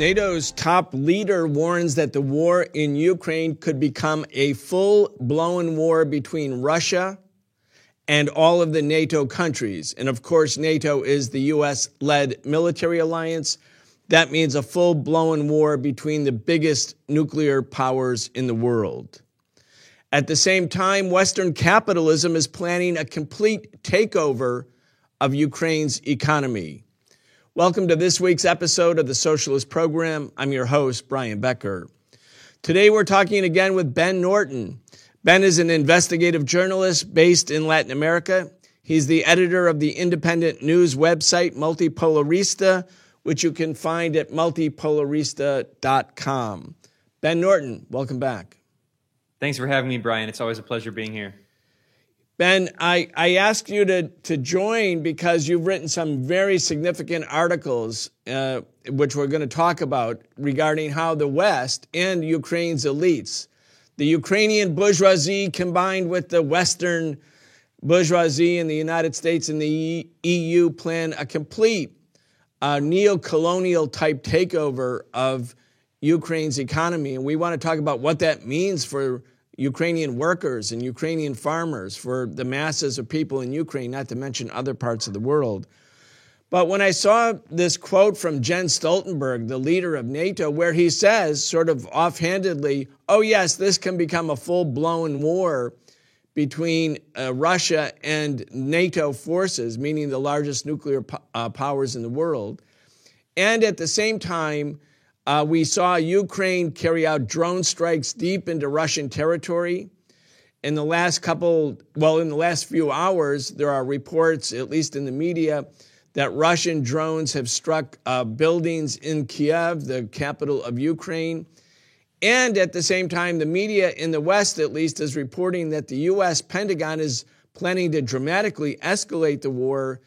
NATO's top leader warns that the war in Ukraine could become a full blown war between Russia and all of the NATO countries. And of course, NATO is the US led military alliance. That means a full blown war between the biggest nuclear powers in the world. At the same time, Western capitalism is planning a complete takeover of Ukraine's economy. Welcome to this week's episode of the Socialist Program. I'm your host, Brian Becker. Today we're talking again with Ben Norton. Ben is an investigative journalist based in Latin America. He's the editor of the independent news website Multipolarista, which you can find at multipolarista.com. Ben Norton, welcome back. Thanks for having me, Brian. It's always a pleasure being here. Ben, I, I asked you to, to join because you've written some very significant articles, uh, which we're going to talk about, regarding how the West and Ukraine's elites, the Ukrainian bourgeoisie combined with the Western bourgeoisie in the United States and the EU, plan a complete uh, neo colonial type takeover of Ukraine's economy. And we want to talk about what that means for Ukrainian workers and Ukrainian farmers, for the masses of people in Ukraine, not to mention other parts of the world. But when I saw this quote from Jens Stoltenberg, the leader of NATO, where he says, sort of offhandedly, oh, yes, this can become a full blown war between uh, Russia and NATO forces, meaning the largest nuclear po- uh, powers in the world. And at the same time, uh, we saw Ukraine carry out drone strikes deep into Russian territory. In the last couple, well, in the last few hours, there are reports, at least in the media, that Russian drones have struck uh, buildings in Kiev, the capital of Ukraine. And at the same time, the media in the West, at least, is reporting that the U.S. Pentagon is planning to dramatically escalate the war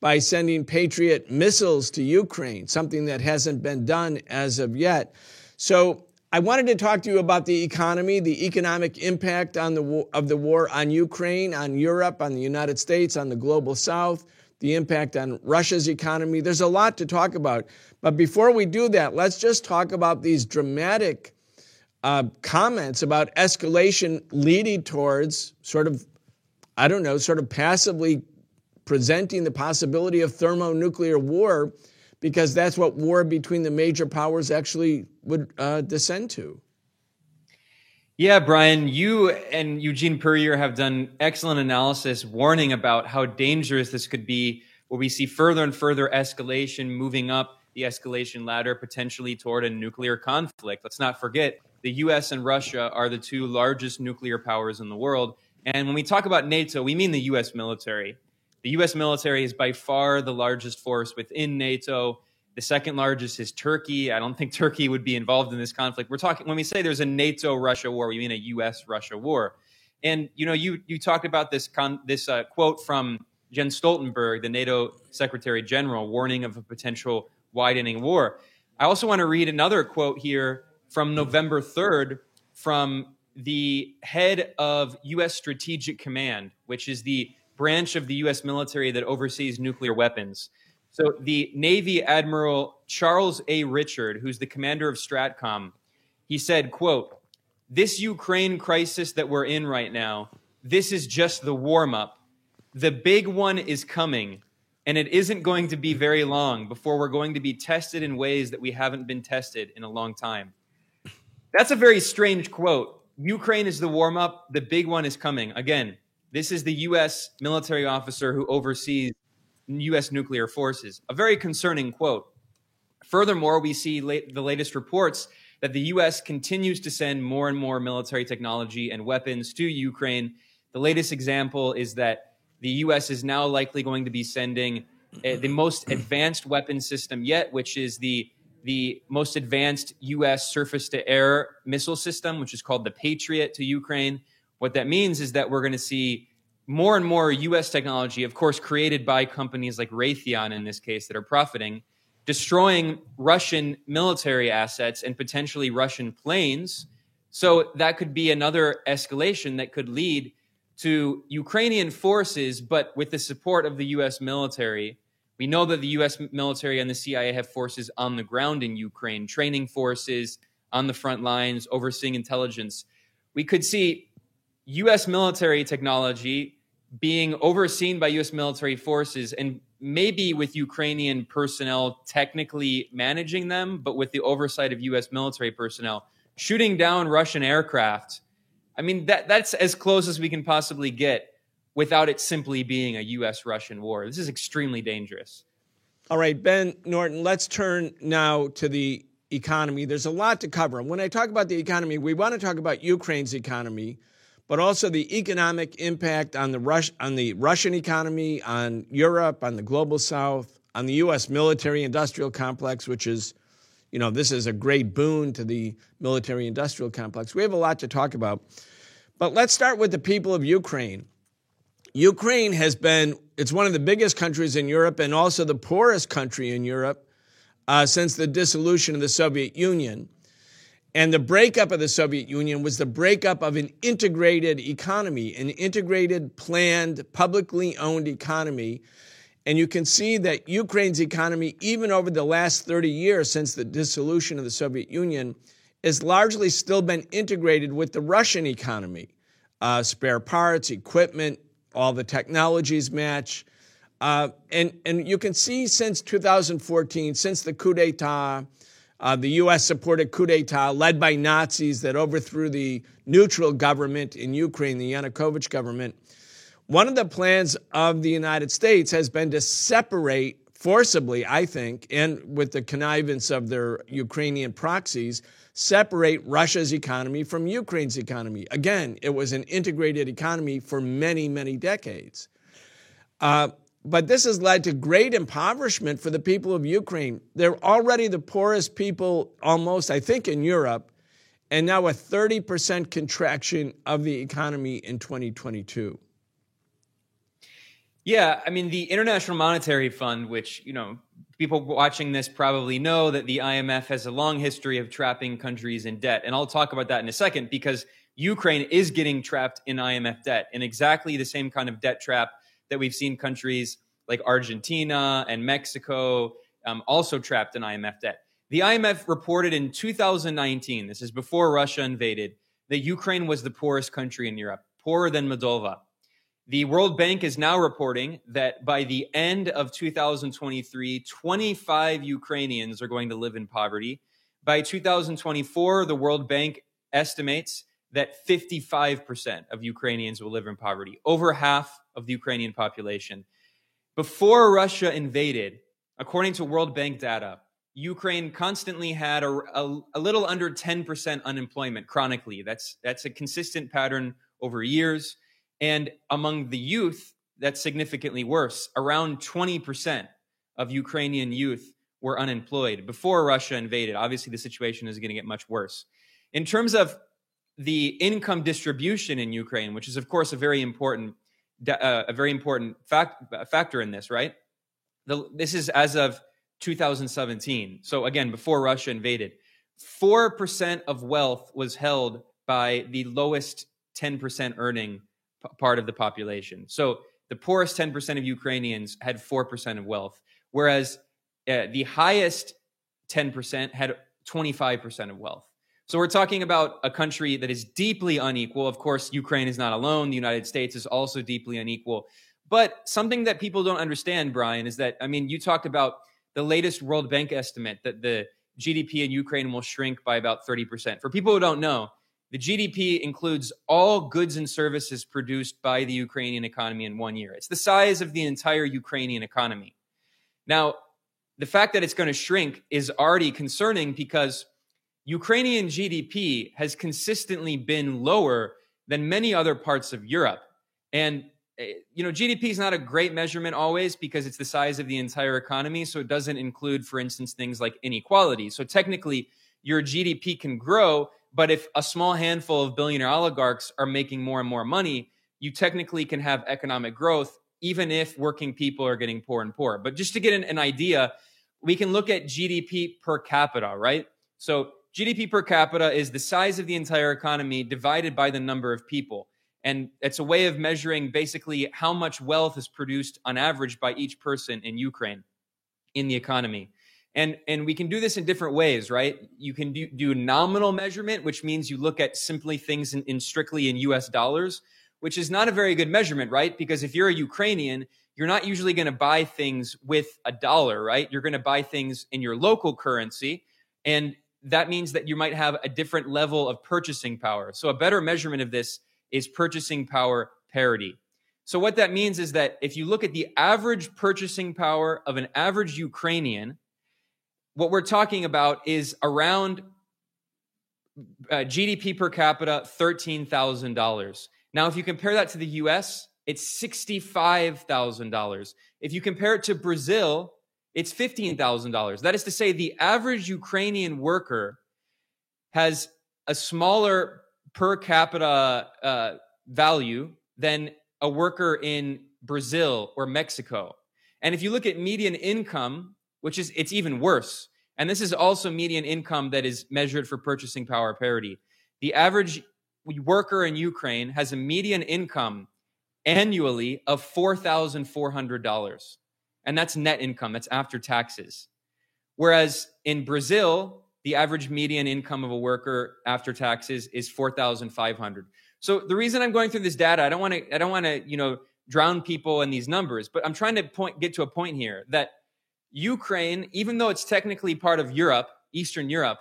by sending Patriot missiles to Ukraine, something that hasn't been done as of yet. So I wanted to talk to you about the economy, the economic impact on the, of the war on Ukraine, on Europe, on the United States, on the global South, the impact on Russia's economy. There's a lot to talk about. But before we do that, let's just talk about these dramatic uh, comments about escalation leading towards sort of, I don't know, sort of passively presenting the possibility of thermonuclear war because that's what war between the major powers actually would uh, descend to. Yeah, Brian, you and Eugene Puryear have done excellent analysis warning about how dangerous this could be, where we see further and further escalation moving up the escalation ladder, potentially toward a nuclear conflict. Let's not forget the US and Russia are the two largest nuclear powers in the world. And when we talk about NATO, we mean the US military. The US military is by far the largest force within NATO. The second largest is Turkey. I don't think Turkey would be involved in this conflict. We're talking when we say there's a NATO Russia war, we mean a US Russia war. And you know, you you talked about this con, this uh, quote from Jens Stoltenberg, the NATO Secretary General, warning of a potential widening war. I also want to read another quote here from November 3rd from the head of U.S. Strategic Command, which is the branch of the U.S. military that oversees nuclear weapons. So the Navy Admiral Charles A. Richard, who's the commander of STRATCOM, he said, quote, this Ukraine crisis that we're in right now, this is just the warm up. The big one is coming, and it isn't going to be very long before we're going to be tested in ways that we haven't been tested in a long time. That's a very strange quote. Ukraine is the warm up, the big one is coming. Again, this is the U.S. military officer who oversees U.S. nuclear forces. A very concerning quote. Furthermore, we see late, the latest reports that the U.S. continues to send more and more military technology and weapons to Ukraine. The latest example is that the U.S. is now likely going to be sending uh, the most advanced weapon system yet, which is the the most advanced U.S. surface to air missile system, which is called the Patriot, to Ukraine What that means is that we're going to see more and more US technology, of course, created by companies like Raytheon in this case that are profiting, destroying Russian military assets and potentially Russian planes. So that could be another escalation that could lead to Ukrainian forces, but with the support of the US military. We know that the US military and the CIA have forces on the ground in Ukraine, training forces on the front lines, overseeing intelligence. We could see US military technology being overseen by US military forces and maybe with Ukrainian personnel technically managing them, but with the oversight of US military personnel, shooting down Russian aircraft. I mean, that, that's as close as we can possibly get without it simply being a US Russian war. This is extremely dangerous. All right, Ben Norton, let's turn now to the economy. There's a lot to cover. When I talk about the economy, we want to talk about Ukraine's economy but also the economic impact on the, Rus- on the Russian economy, on Europe, on the global south, on the U.S. military industrial complex, which is, you know, this is a great boon to the military industrial complex. We have a lot to talk about. But let's start with the people of Ukraine. Ukraine has been, it's one of the biggest countries in Europe and also the poorest country in Europe uh, since the dissolution of the Soviet Union. And the breakup of the Soviet Union was the breakup of an integrated economy, an integrated, planned, publicly owned economy. And you can see that Ukraine's economy, even over the last 30 years since the dissolution of the Soviet Union, has largely still been integrated with the Russian economy. Uh, spare parts, equipment, all the technologies match. Uh, and, and you can see since 2014, since the coup d'etat, uh, the U.S. supported coup d'etat led by Nazis that overthrew the neutral government in Ukraine, the Yanukovych government. One of the plans of the United States has been to separate forcibly, I think, and with the connivance of their Ukrainian proxies, separate Russia's economy from Ukraine's economy. Again, it was an integrated economy for many, many decades. Uh, but this has led to great impoverishment for the people of Ukraine. They're already the poorest people, almost, I think, in Europe, and now a 30% contraction of the economy in 2022. Yeah, I mean, the International Monetary Fund, which, you know, people watching this probably know that the IMF has a long history of trapping countries in debt. And I'll talk about that in a second because Ukraine is getting trapped in IMF debt in exactly the same kind of debt trap that we've seen countries like Argentina and Mexico um, also trapped in IMF debt. The IMF reported in 2019, this is before Russia invaded, that Ukraine was the poorest country in Europe, poorer than Moldova. The World Bank is now reporting that by the end of 2023, 25 Ukrainians are going to live in poverty. By 2024, the World Bank estimates that 55% of Ukrainians will live in poverty, over half of the Ukrainian population. Before Russia invaded, according to World Bank data, Ukraine constantly had a, a, a, little under 10% unemployment chronically. That's, that's a consistent pattern over years. And among the youth, that's significantly worse. Around 20% of Ukrainian youth were unemployed before Russia invaded. Obviously, the situation is going to get much worse. In terms of the income distribution in Ukraine, which is of course a very important uh, a very important fact, factor in this, right? The, this is as of 2017. So again, before Russia invaded, four percent of wealth was held by the lowest 10% earning p- part of the population. So the poorest 10% of Ukrainians had 4% of wealth, whereas uh, the highest 10% had 25% of wealth. So we're talking about a country that is deeply unequal. Of course, Ukraine is not alone. The United States is also deeply unequal. But something that people don't understand, Brian, is that, I mean, you talked about the latest World Bank estimate that the GDP in Ukraine will shrink by about 30%. For people who don't know, the GDP includes all goods and services produced by the Ukrainian economy in one year. It's the size of the entire Ukrainian economy. Now, the fact that it's going to shrink is already concerning because Ukrainian GDP has consistently been lower than many other parts of Europe. And eh, you know, GDP is not a great measurement always because it's the size of the entire economy, so it doesn't include for instance things like inequality. So technically your GDP can grow, But if a small handful of billionaire oligarchs are making more and more money, you technically can have economic growth, even if working people are getting poor and poor. But just to get an, an idea, we can look at GDP per capita, right? So GDP per capita is the size of the entire economy divided by the number of people. And it's a way of measuring basically how much wealth is produced on average by each person in Ukraine in the economy. And, and we can do this in different ways, right? You can do, do nominal measurement, which means you look at simply things in, in strictly in US dollars, which is not a very good measurement, right? Because if you're a Ukrainian, you're not usually going to buy things with a dollar, right? You're going to buy things in your local currency. And that means that you might have a different level of purchasing power. So a better measurement of this is purchasing power parity. So what that means is that if you look at the average purchasing power of an average Ukrainian, what we're talking about is around uh, GDP per capita $13,000. Now, if you compare that to the US, it's $65,000. If you compare it to Brazil, it's $15,000. That is to say, the average Ukrainian worker has a smaller per capita uh, value than a worker in Brazil or Mexico. And if you look at median income, which is it's even worse, and this is also median income that is measured for purchasing power parity. The average worker in Ukraine has a median income annually of $4,400. And that's net income, that's after taxes. Whereas in Brazil, the average median income of a worker after taxes is 4,500. So the reason I'm going through this data, I don't want to, I don't want to, you know, drown people in these numbers, but I'm trying to point, get to a point here that Ukraine, even though it's technically part of Europe, Eastern Europe,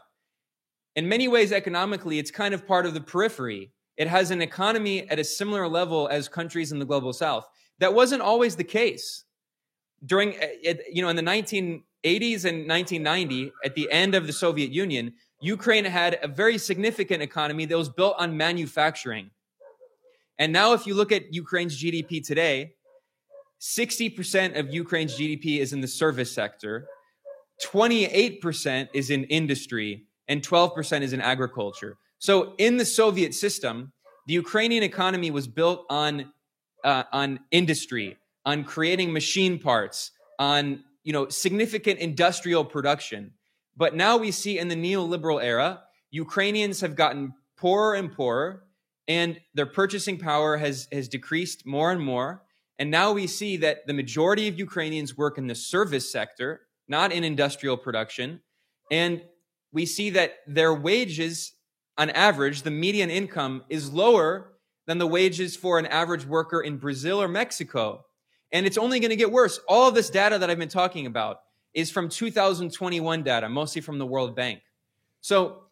in many ways economically, it's kind of part of the periphery. It has an economy at a similar level as countries in the global south. That wasn't always the case. During, eh, you know, in the 1980s and 1990, at the end of the Soviet Union, Ukraine had a very significant economy that was built on manufacturing. And now, if you look at Ukraine's GDP today, 60% of Ukraine's GDP is in the service sector, 28% is in industry, and 12% is in agriculture. So, in the Soviet system, the Ukrainian economy was built on, uh, on industry, on creating machine parts, on you know, significant industrial production. But now we see in the neoliberal era, Ukrainians have gotten poorer and poorer, and their purchasing power has, has decreased more and more. And now we see that the majority of Ukrainians work in the service sector, not in industrial production. And we see that their wages, on average, the median income is lower than the wages for an average worker in Brazil or Mexico and it's only going to get worse. All of this data that I've been talking about is from 2021 data, mostly from the World Bank. So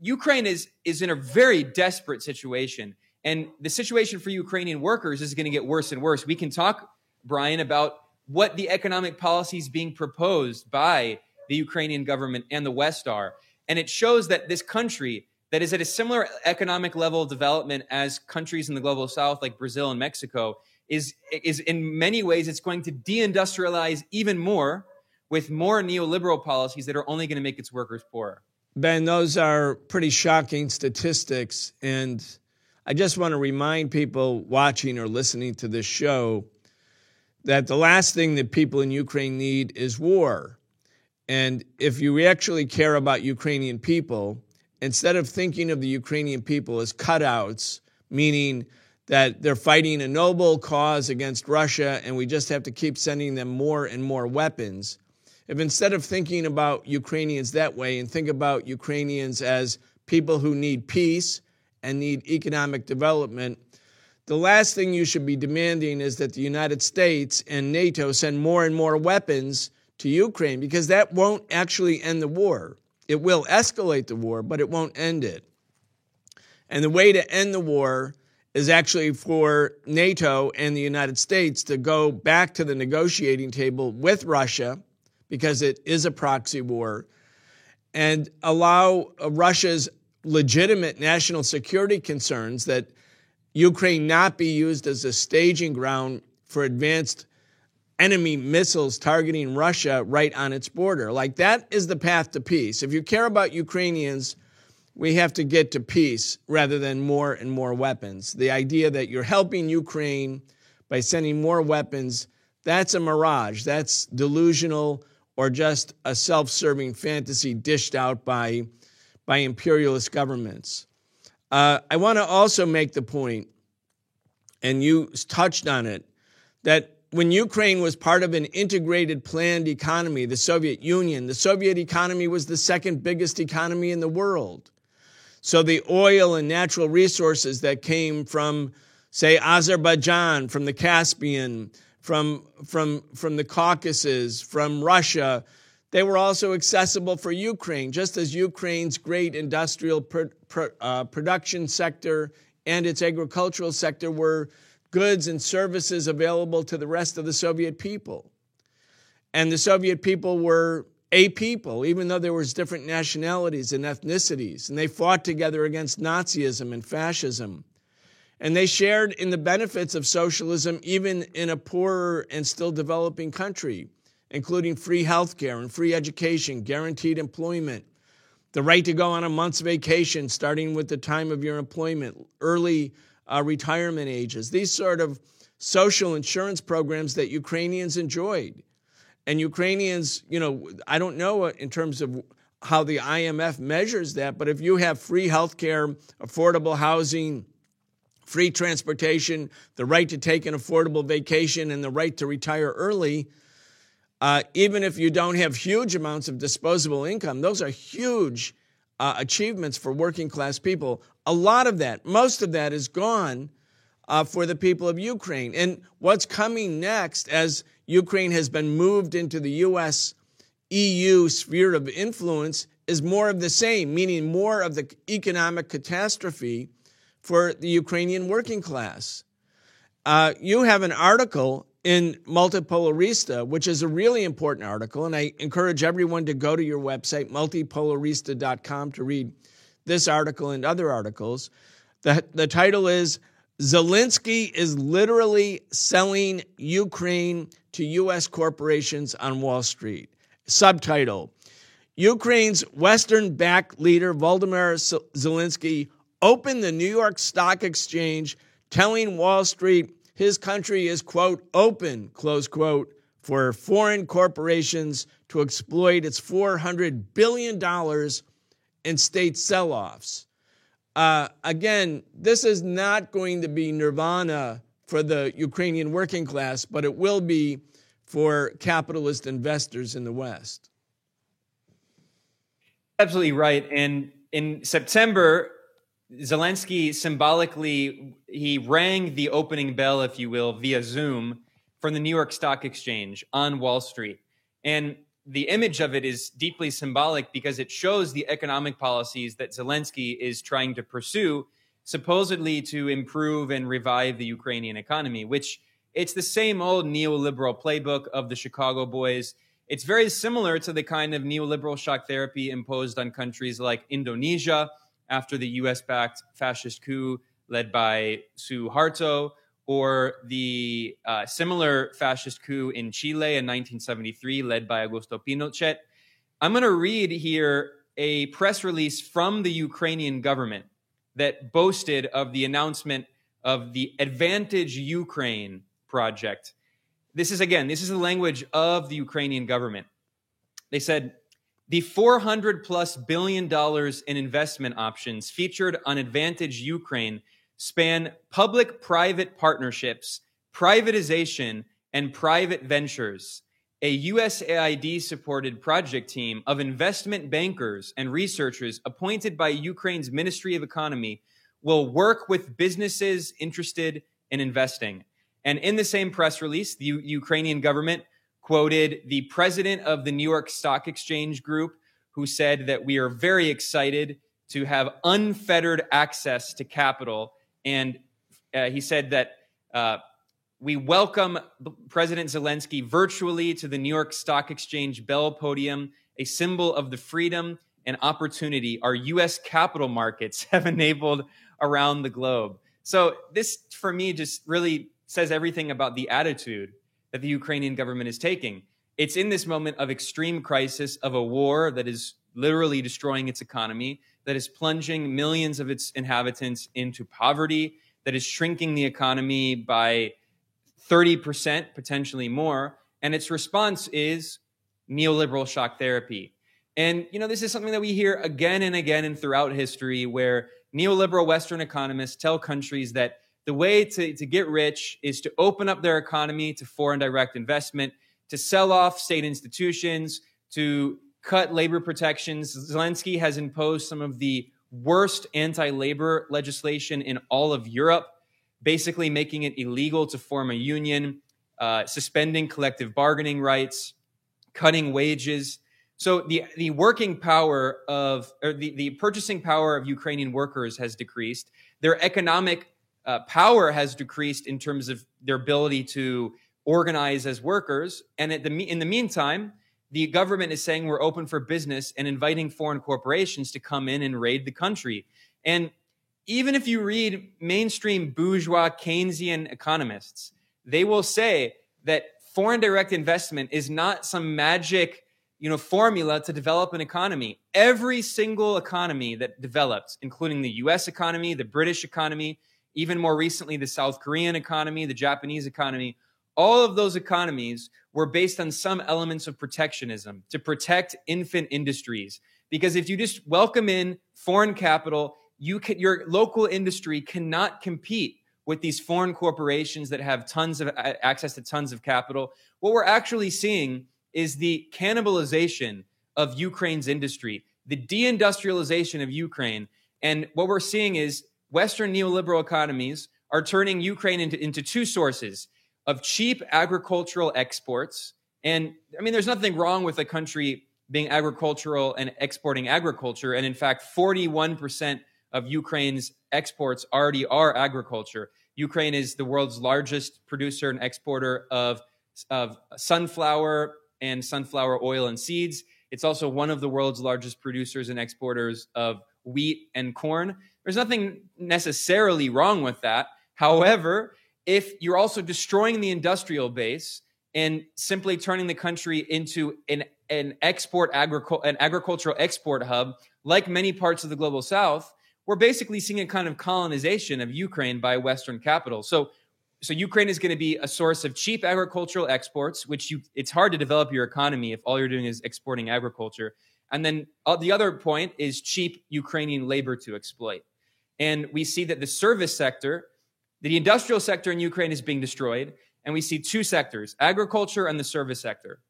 Ukraine is, is in a very desperate situation. And the situation for Ukrainian workers is going to get worse and worse. We can talk, Brian, about what the economic policies being proposed by the Ukrainian government and the West are. And it shows that this country that is at a similar economic level of development as countries in the global south like Brazil and Mexico is is in many ways it's going to deindustrialize even more with more neoliberal policies that are only going to make its workers poorer. Ben, those are pretty shocking statistics and I just want to remind people watching or listening to this show that the last thing that people in Ukraine need is war. And if you actually care about Ukrainian people, instead of thinking of the Ukrainian people as cutouts, meaning that they're fighting a noble cause against Russia and we just have to keep sending them more and more weapons. If instead of thinking about Ukrainians that way and think about Ukrainians as people who need peace and need economic development, the last thing you should be demanding is that the United States and NATO send more and more weapons to Ukraine because that won't actually end the war. It will escalate the war, but it won't end it. And the way to end the war is actually for NATO and the United States to go back to the negotiating table with Russia, because it is a proxy war, and allow Russia's legitimate national security concerns that Ukraine not be used as a staging ground for advanced enemy missiles targeting Russia right on its border. Like that is the path to peace. If you care about Ukrainians, we have to get to peace rather than more and more weapons. The idea that you're helping Ukraine by sending more weapons, that's a mirage. That's delusional or just a self serving fantasy dished out by, by imperialist governments. Uh, I want to also make the point, and you touched on it, that when Ukraine was part of an integrated planned economy, the Soviet Union, the Soviet economy was the second biggest economy in the world. So the oil and natural resources that came from, say, Azerbaijan, from the Caspian, from, from, from the Caucasus, from Russia, they were also accessible for Ukraine, just as Ukraine's great industrial uh, production sector and its agricultural sector were goods and services available to the rest of the Soviet people. And the Soviet people were a people, even though there was different nationalities and ethnicities, and they fought together against Nazism and fascism. And they shared in the benefits of socialism even in a poorer and still developing country, including free health care and free education, guaranteed employment, the right to go on a month's vacation starting with the time of your employment, early uh, retirement ages, these sort of social insurance programs that Ukrainians enjoyed. And Ukrainians, you know, I don't know in terms of how the IMF measures that, but if you have free health care, affordable housing, free transportation, the right to take an affordable vacation, and the right to retire early, uh, even if you don't have huge amounts of disposable income, those are huge uh, achievements for working class people. A lot of that, most of that is gone uh, for the people of Ukraine. And what's coming next as Ukraine has been moved into the U.S. EU sphere of influence is more of the same, meaning more of the economic catastrophe for the Ukrainian working class. Uh, you have an article in Multipolarista, which is a really important article, and I encourage everyone to go to your website, multipolarista.com, to read this article and other articles. The, the title is Zelensky is literally selling Ukraine to U.S. corporations on Wall Street. Subtitle Ukraine's Western backed leader, Volodymyr Zelensky, opened the New York Stock Exchange, telling Wall Street his country is, quote, open, close quote, for foreign corporations to exploit its $400 billion in state sell offs. Uh, again, this is not going to be nirvana for the Ukrainian working class, but it will be for capitalist investors in the West. Absolutely right. And in September, Zelensky symbolically he rang the opening bell, if you will, via Zoom from the New York Stock Exchange on Wall Street. And the image of it is deeply symbolic because it shows the economic policies that Zelensky is trying to pursue, supposedly to improve and revive the Ukrainian economy, which it's the same old neoliberal playbook of the Chicago boys. It's very similar to the kind of neoliberal shock therapy imposed on countries like Indonesia after the US backed fascist coup led by Suharto or the uh, similar fascist coup in Chile in 1973, led by Augusto Pinochet. I'm going to read here a press release from the Ukrainian government that boasted of the announcement of the Advantage Ukraine project. This is, again, this is the language of the Ukrainian government. They said, the 400 plus billion dollars in investment options featured on Advantage Ukraine span public private partnerships, privatization, and private ventures. A USAID supported project team of investment bankers and researchers appointed by Ukraine's Ministry of Economy will work with businesses interested in investing. And in the same press release, the U- Ukrainian government quoted the president of the New York Stock Exchange Group, who said that we are very excited to have unfettered access to capital and uh, he said that uh, we welcome President Zelensky virtually to the New York Stock Exchange Bell Podium, a symbol of the freedom and opportunity our U.S. capital markets have enabled around the globe. So, this for me just really says everything about the attitude that the Ukrainian government is taking. It's in this moment of extreme crisis, of a war that is literally destroying its economy, that is plunging millions of its inhabitants into poverty, that is shrinking the economy by 30%, potentially more. And its response is neoliberal shock therapy. And, you know, this is something that we hear again and again and throughout history where neoliberal Western economists tell countries that the way to, to get rich is to open up their economy to foreign direct investment, to sell off state institutions, to cut labor protections. Zelensky has imposed some of the worst anti labor legislation in all of Europe, basically making it illegal to form a union, uh, suspending collective bargaining rights, cutting wages. So the, the working power of, or the, the purchasing power of Ukrainian workers has decreased. Their economic uh, power has decreased in terms of their ability to organize as workers. And the, in the meantime, the government is saying we're open for business and inviting foreign corporations to come in and raid the country. And even if you read mainstream bourgeois Keynesian economists, they will say that foreign direct investment is not some magic you know formula to develop an economy every single economy that developed including the US economy the British economy even more recently the South Korean economy the Japanese economy all of those economies were based on some elements of protectionism to protect infant industries. Because if you just welcome in foreign capital, you can, your local industry cannot compete with these foreign corporations that have tons of uh, access to tons of capital. What we're actually seeing is the cannibalization of Ukraine's industry, the deindustrialization of Ukraine. And what we're seeing is Western neoliberal economies are turning Ukraine into, into two sources of cheap agricultural exports. And I mean, there's nothing wrong with a country being agricultural and exporting agriculture. And in fact, 41% of Ukraine's exports already are agriculture. Ukraine is the world's largest producer and exporter of, of sunflower and sunflower oil and seeds. It's also one of the world's largest producers and exporters of wheat and corn. There's nothing necessarily wrong with that. However, if you're also destroying the industrial base and simply turning the country into an an export agricul- an agricultural export hub like many parts of the global south we're basically seeing a kind of colonization of Ukraine by western capital. So so Ukraine is going to be a source of cheap agricultural exports which you it's hard to develop your economy if all you're doing is exporting agriculture. And then uh, the other point is cheap Ukrainian labor to exploit. And we see that the service sector the industrial sector in Ukraine is being destroyed, and we see two sectors agriculture and the service sector.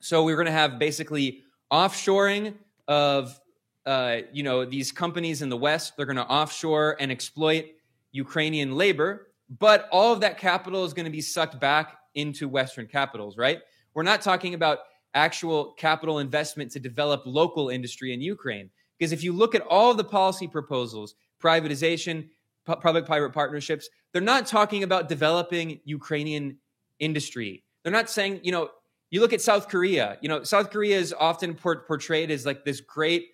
So we're going to have basically offshoring of uh, you know these companies in the West. They're going to offshore and exploit Ukrainian labor, but all of that capital is going to be sucked back into Western capitals, right? We're not talking about actual capital investment to develop local industry in Ukraine. Because if you look at all the policy proposals, privatization, public private partnerships, they're not talking about developing Ukrainian industry. They're not saying, you know, you look at South Korea, you know, South Korea is often por- portrayed as like this great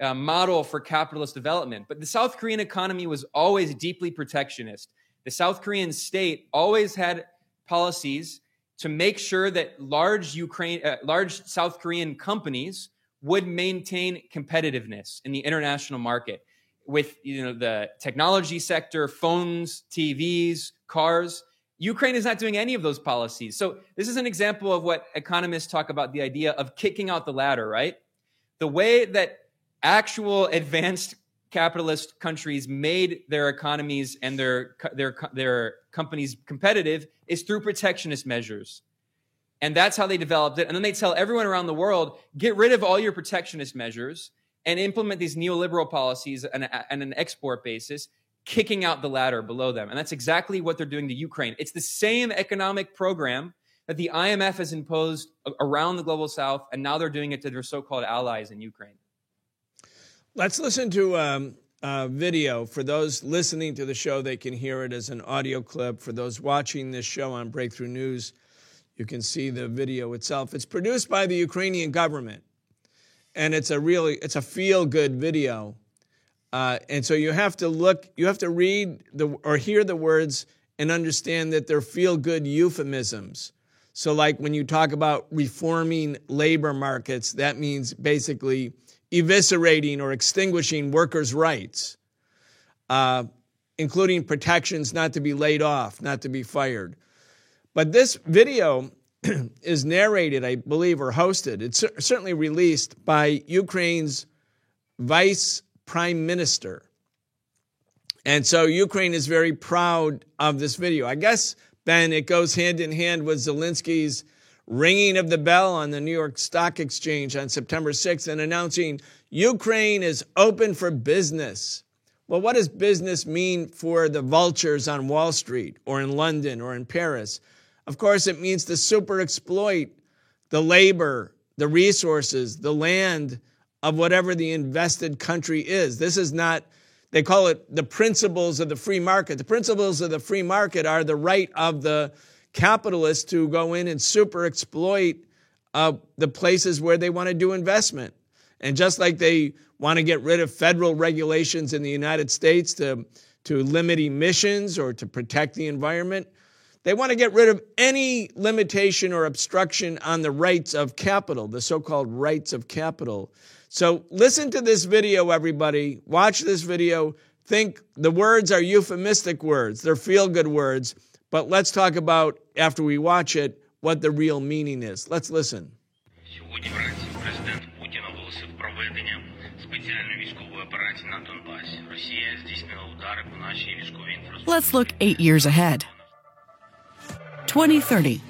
uh, model for capitalist development. But the South Korean economy was always deeply protectionist. The South Korean state always had policies to make sure that large Ukraine, uh, large South Korean companies would maintain competitiveness in the international market with you know the technology sector, phones, TVs, cars. Ukraine is not doing any of those policies. So this is an example of what economists talk about the idea of kicking out the ladder, right? The way that actual advanced capitalist countries made their economies and their their their companies competitive is through protectionist measures. And that's how they developed it. And then they tell everyone around the world, get rid of all your protectionist measures and implement these neoliberal policies on, an export basis, kicking out the ladder below them. And that's exactly what they're doing to Ukraine. It's the same economic program that the IMF has imposed around the global south, and now they're doing it to their so called allies in Ukraine. Let's listen to um, a video. For those listening to the show, they can hear it as an audio clip. For those watching this show on Breakthrough News, you can see the video itself. It's produced by the Ukrainian government and it's a really it's a feel good video. Uh, and so you have to look, you have to read the or hear the words and understand that they're feel good euphemisms. So, like when you talk about reforming labor markets, that means basically eviscerating or extinguishing workers' rights, uh, including protections not to be laid off, not to be fired. But this video is narrated, I believe, or hosted. It's certainly released by Ukraine's vice prime minister. And so Ukraine is very proud of this video. I guess, Ben, it goes hand in hand with Zelensky's ringing of the bell on the New York Stock Exchange on September 6th and announcing Ukraine is open for business. Well, what does business mean for the vultures on Wall Street or in London or in Paris? Of course, it means to super exploit the labor, the resources, the land of whatever the invested country is. This is not, they call it the principles of the free market. The principles of the free market are the right of the capitalists to go in and super exploit uh, the places where they want to do investment. And just like they want to get rid of federal regulations in the United States to, to limit emissions or to protect the environment, they want to get rid of any limitation or obstruction on the rights of capital, the so called rights of capital. So listen to this video, everybody. Watch this video. Think the words are euphemistic words, they're feel good words. But let's talk about, after we watch it, what the real meaning is. Let's listen. Let's look eight years ahead. 2030.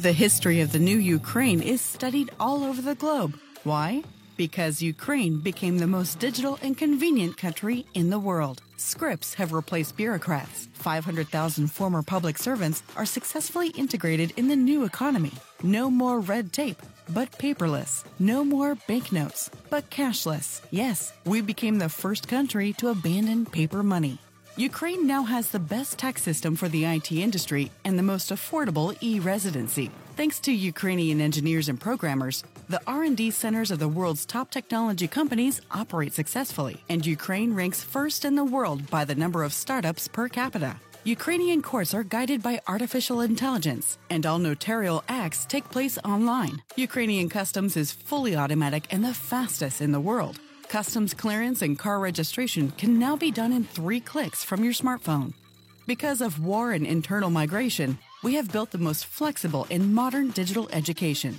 The history of the new Ukraine is studied all over the globe. Why? Because Ukraine became the most digital and convenient country in the world. Scripts have replaced bureaucrats. 500,000 former public servants are successfully integrated in the new economy. No more red tape, but paperless. No more banknotes, but cashless. Yes, we became the first country to abandon paper money. Ukraine now has the best tax system for the IT industry and the most affordable e-residency. Thanks to Ukrainian engineers and programmers, the R&D centers of the world's top technology companies operate successfully, and Ukraine ranks first in the world by the number of startups per capita. Ukrainian courts are guided by artificial intelligence, and all notarial acts take place online. Ukrainian customs is fully automatic and the fastest in the world. Customs clearance and car registration can now be done in three clicks from your smartphone. Because of war and internal migration, we have built the most flexible and modern digital education.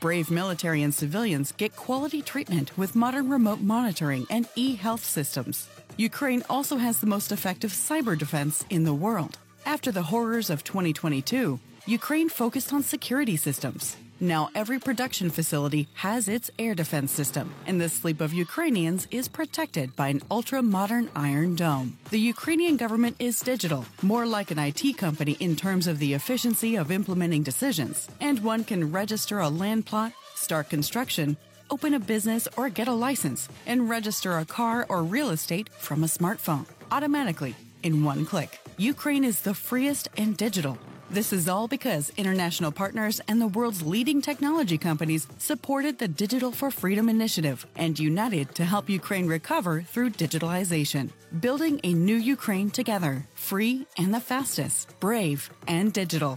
Brave military and civilians get quality treatment with modern remote monitoring and e health systems. Ukraine also has the most effective cyber defense in the world. After the horrors of 2022, Ukraine focused on security systems. Now, every production facility has its air defense system, and the sleep of Ukrainians is protected by an ultra modern iron dome. The Ukrainian government is digital, more like an IT company in terms of the efficiency of implementing decisions, and one can register a land plot, start construction, open a business, or get a license, and register a car or real estate from a smartphone automatically in one click. Ukraine is the freest and digital this is all because international partners and the world's leading technology companies supported the Digital for Freedom initiative and united to help Ukraine recover through digitalization. Building a new Ukraine together, free and the fastest, brave and digital.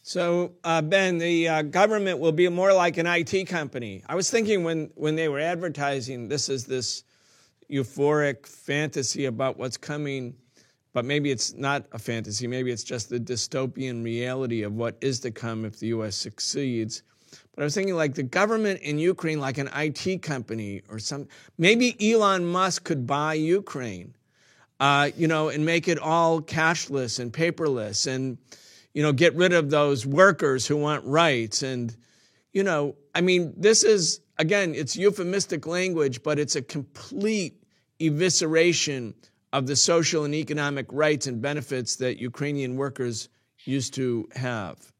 So, uh, Ben, the uh, government will be more like an IT company. I was thinking when, when they were advertising, this is this euphoric fantasy about what's coming but maybe it's not a fantasy. Maybe it's just the dystopian reality of what is to come if the U.S. succeeds. But I was thinking like the government in Ukraine, like an IT company or some, maybe Elon Musk could buy Ukraine, uh, you know, and make it all cashless and paperless and, you know, get rid of those workers who want rights. And, you know, I mean, this is, again, it's euphemistic language, but it's a complete evisceration of the social and economic rights and benefits that Ukrainian workers used to have.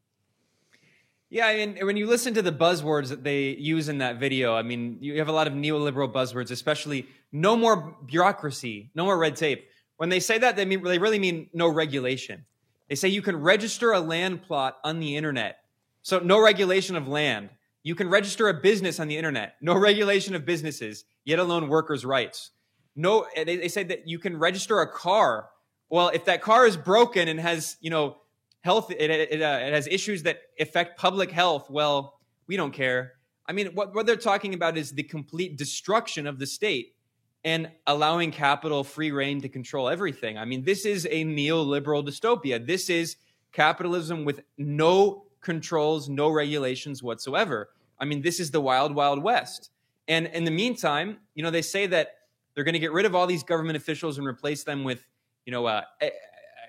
Yeah, I mean, when you listen to the buzzwords that they use in that video, I mean, you have a lot of neoliberal buzzwords, especially no more bureaucracy, no more red tape. When they say that, they, mean, they really mean no regulation. They say you can register a land plot on the internet. So, no regulation of land. You can register a business on the internet. No regulation of businesses, yet alone workers' rights no they, they say that you can register a car well if that car is broken and has you know health it, it, uh, it has issues that affect public health well we don't care I mean, what, what they're talking about is the complete destruction of the state and allowing capital free rein to control everything. I mean, this is a neoliberal dystopia. This is capitalism with no controls, no regulations whatsoever. I mean, this is the wild, wild west. And in the meantime, you know, they say that they're going to get rid of all these government officials and replace them with, you know, uh,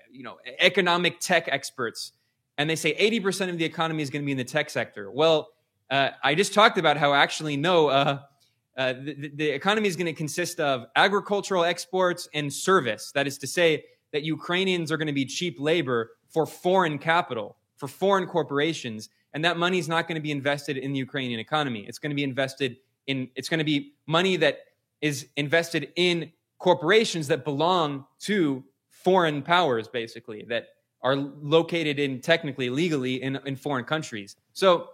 you know, economic tech experts. And they say 80% of the economy is going to be in the tech sector. Well, uh, I just talked about how actually no, uh, uh, the, the economy is going to consist of agricultural exports and service. That is to say, that Ukrainians are going to be cheap labor for foreign capital, for foreign corporations, and that money is not going to be invested in the Ukrainian economy. It's going to be invested in, it's going to be money that is invested in corporations that belong to foreign powers, basically, that are located in technically legally in, in foreign countries. So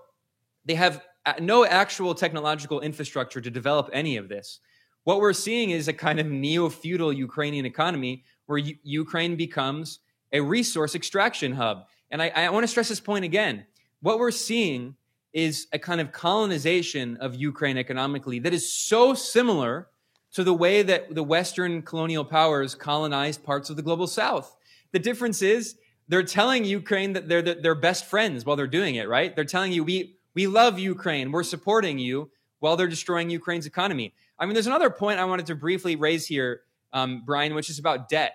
they have uh, no actual technological infrastructure to develop any of this. What we're seeing is a kind of neo feudal Ukrainian economy where U- Ukraine becomes a resource extraction hub. And I, I want to stress this point again. What we're seeing is a kind of colonization of Ukraine economically that is so similar to the way that the Western colonial powers colonized parts of the global South. The difference is they're telling Ukraine that they're their best friends while they're doing it, right? They're telling you, we, we love Ukraine. We're supporting you while they're destroying Ukraine's economy. I mean, there's another point I wanted to briefly raise here, um, Brian, which is about debt,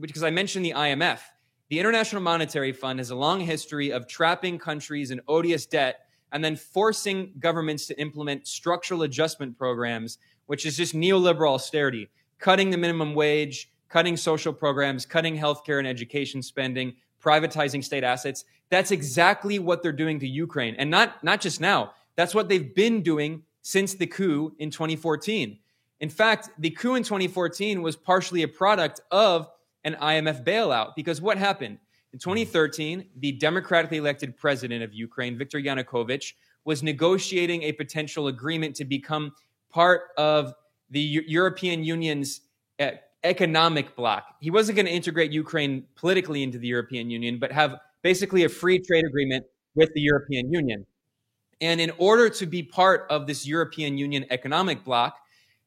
because I mentioned the IMF. The International Monetary Fund has a long history of trapping countries in odious debt and then forcing governments to implement structural adjustment programs, which is just neoliberal austerity, cutting the minimum wage, cutting social programs, cutting healthcare and education spending, privatizing state assets. That's exactly what they're doing to Ukraine. And not, not just now. That's what they've been doing since the coup in 2014. In fact, the coup in 2014 was partially a product of an IMF bailout because what happened? In 2013, the democratically elected president of Ukraine, Viktor Yanukovych, was negotiating a potential agreement to become part of the U- European Union's uh, economic bloc. He wasn't going to integrate Ukraine politically into the European Union, but have basically a free trade agreement with the European Union. And in order to be part of this European Union economic bloc,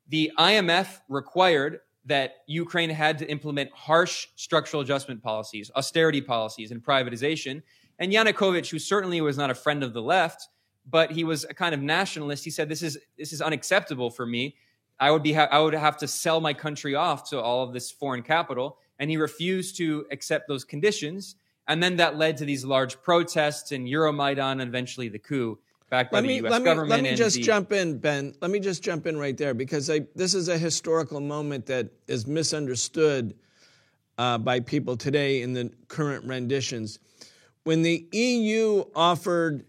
the IMF required that Ukraine had to implement harsh structural adjustment policies, austerity policies, and privatization. And Yanukovych, who certainly was not a friend of the left, but he was a kind of nationalist, he said, "This is this is unacceptable for me. I would be ha- I would have to sell my country off to all of this foreign capital." And he refused to accept those conditions. And then that led to these large protests in Euromaidan and eventually the coup backed by me, the U.S. let me, government. Let me just the, jump in, Ben. Let me just jump in right there because I, this is a historical moment that is misunderstood uh, by people today in the current renditions. When the EU offered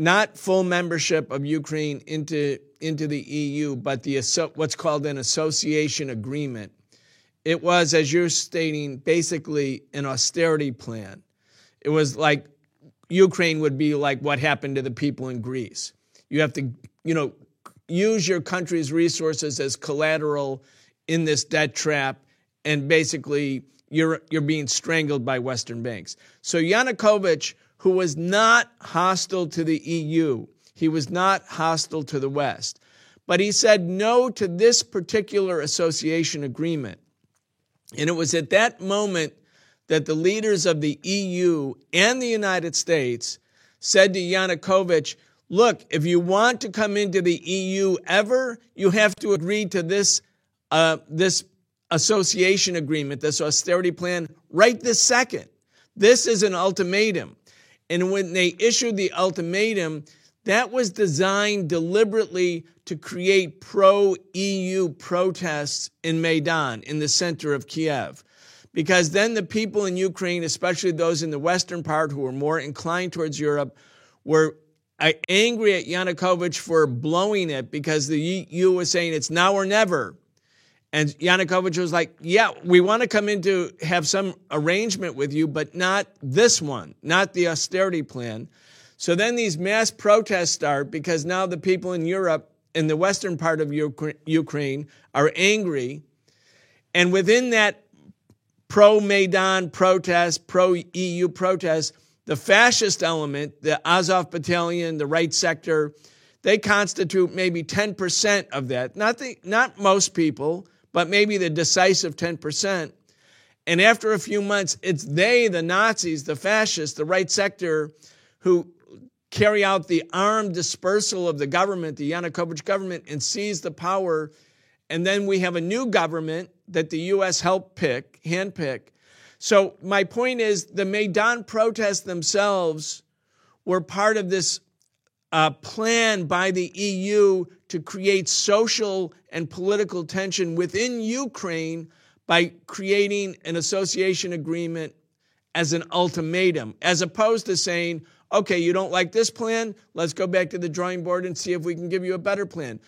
not full membership of Ukraine into, into the EU, but the what's called an association agreement, it was, as you're stating, basically an austerity plan. It was like Ukraine would be like what happened to the people in Greece. You have to, you know, use your country's resources as collateral in this debt trap, and basically you're you're being strangled by Western banks. So Yanukovych, who was not hostile to the EU, he was not hostile to the West, but he said no to this particular association agreement. And it was at that moment that the leaders of the EU and the United States said to Yanukovych, look, if you want to come into the EU ever, you have to agree to this, uh, this association agreement, this austerity plan, right this second. This is an ultimatum. And when they issued the ultimatum, that was designed deliberately to create pro EU protests in Maidan, in the center of Kiev because then the people in Ukraine, especially those in the western part who were more inclined towards Europe, were uh, angry at Yanukovych for blowing it because the EU was saying it's now or never. And Yanukovych was like, yeah, we want to come in to have some arrangement with you, but not this one, not the austerity plan. So then these mass protests start because now the people in Europe, in the western part of Ukraine, are angry. And within that pro Maidan protest, pro EU protest, the fascist element, the Azov battalion, the right sector, they constitute maybe 10% of that. Not, the, not most people, but maybe the decisive 10%. And after a few months, it's they, the Nazis, the fascists, the right sector, who carry out the armed dispersal of the government, the Yanukovych government, and seize the power. And then we have a new government that the U.S. helped pick, handpick. So my point is the Maidan protests themselves were part of this uh, plan by the EU to create social and political tension within Ukraine by creating an association agreement as an ultimatum, as opposed to saying, okay, you don't like this plan, let's go back to the drawing board and see if we can give you a better plan.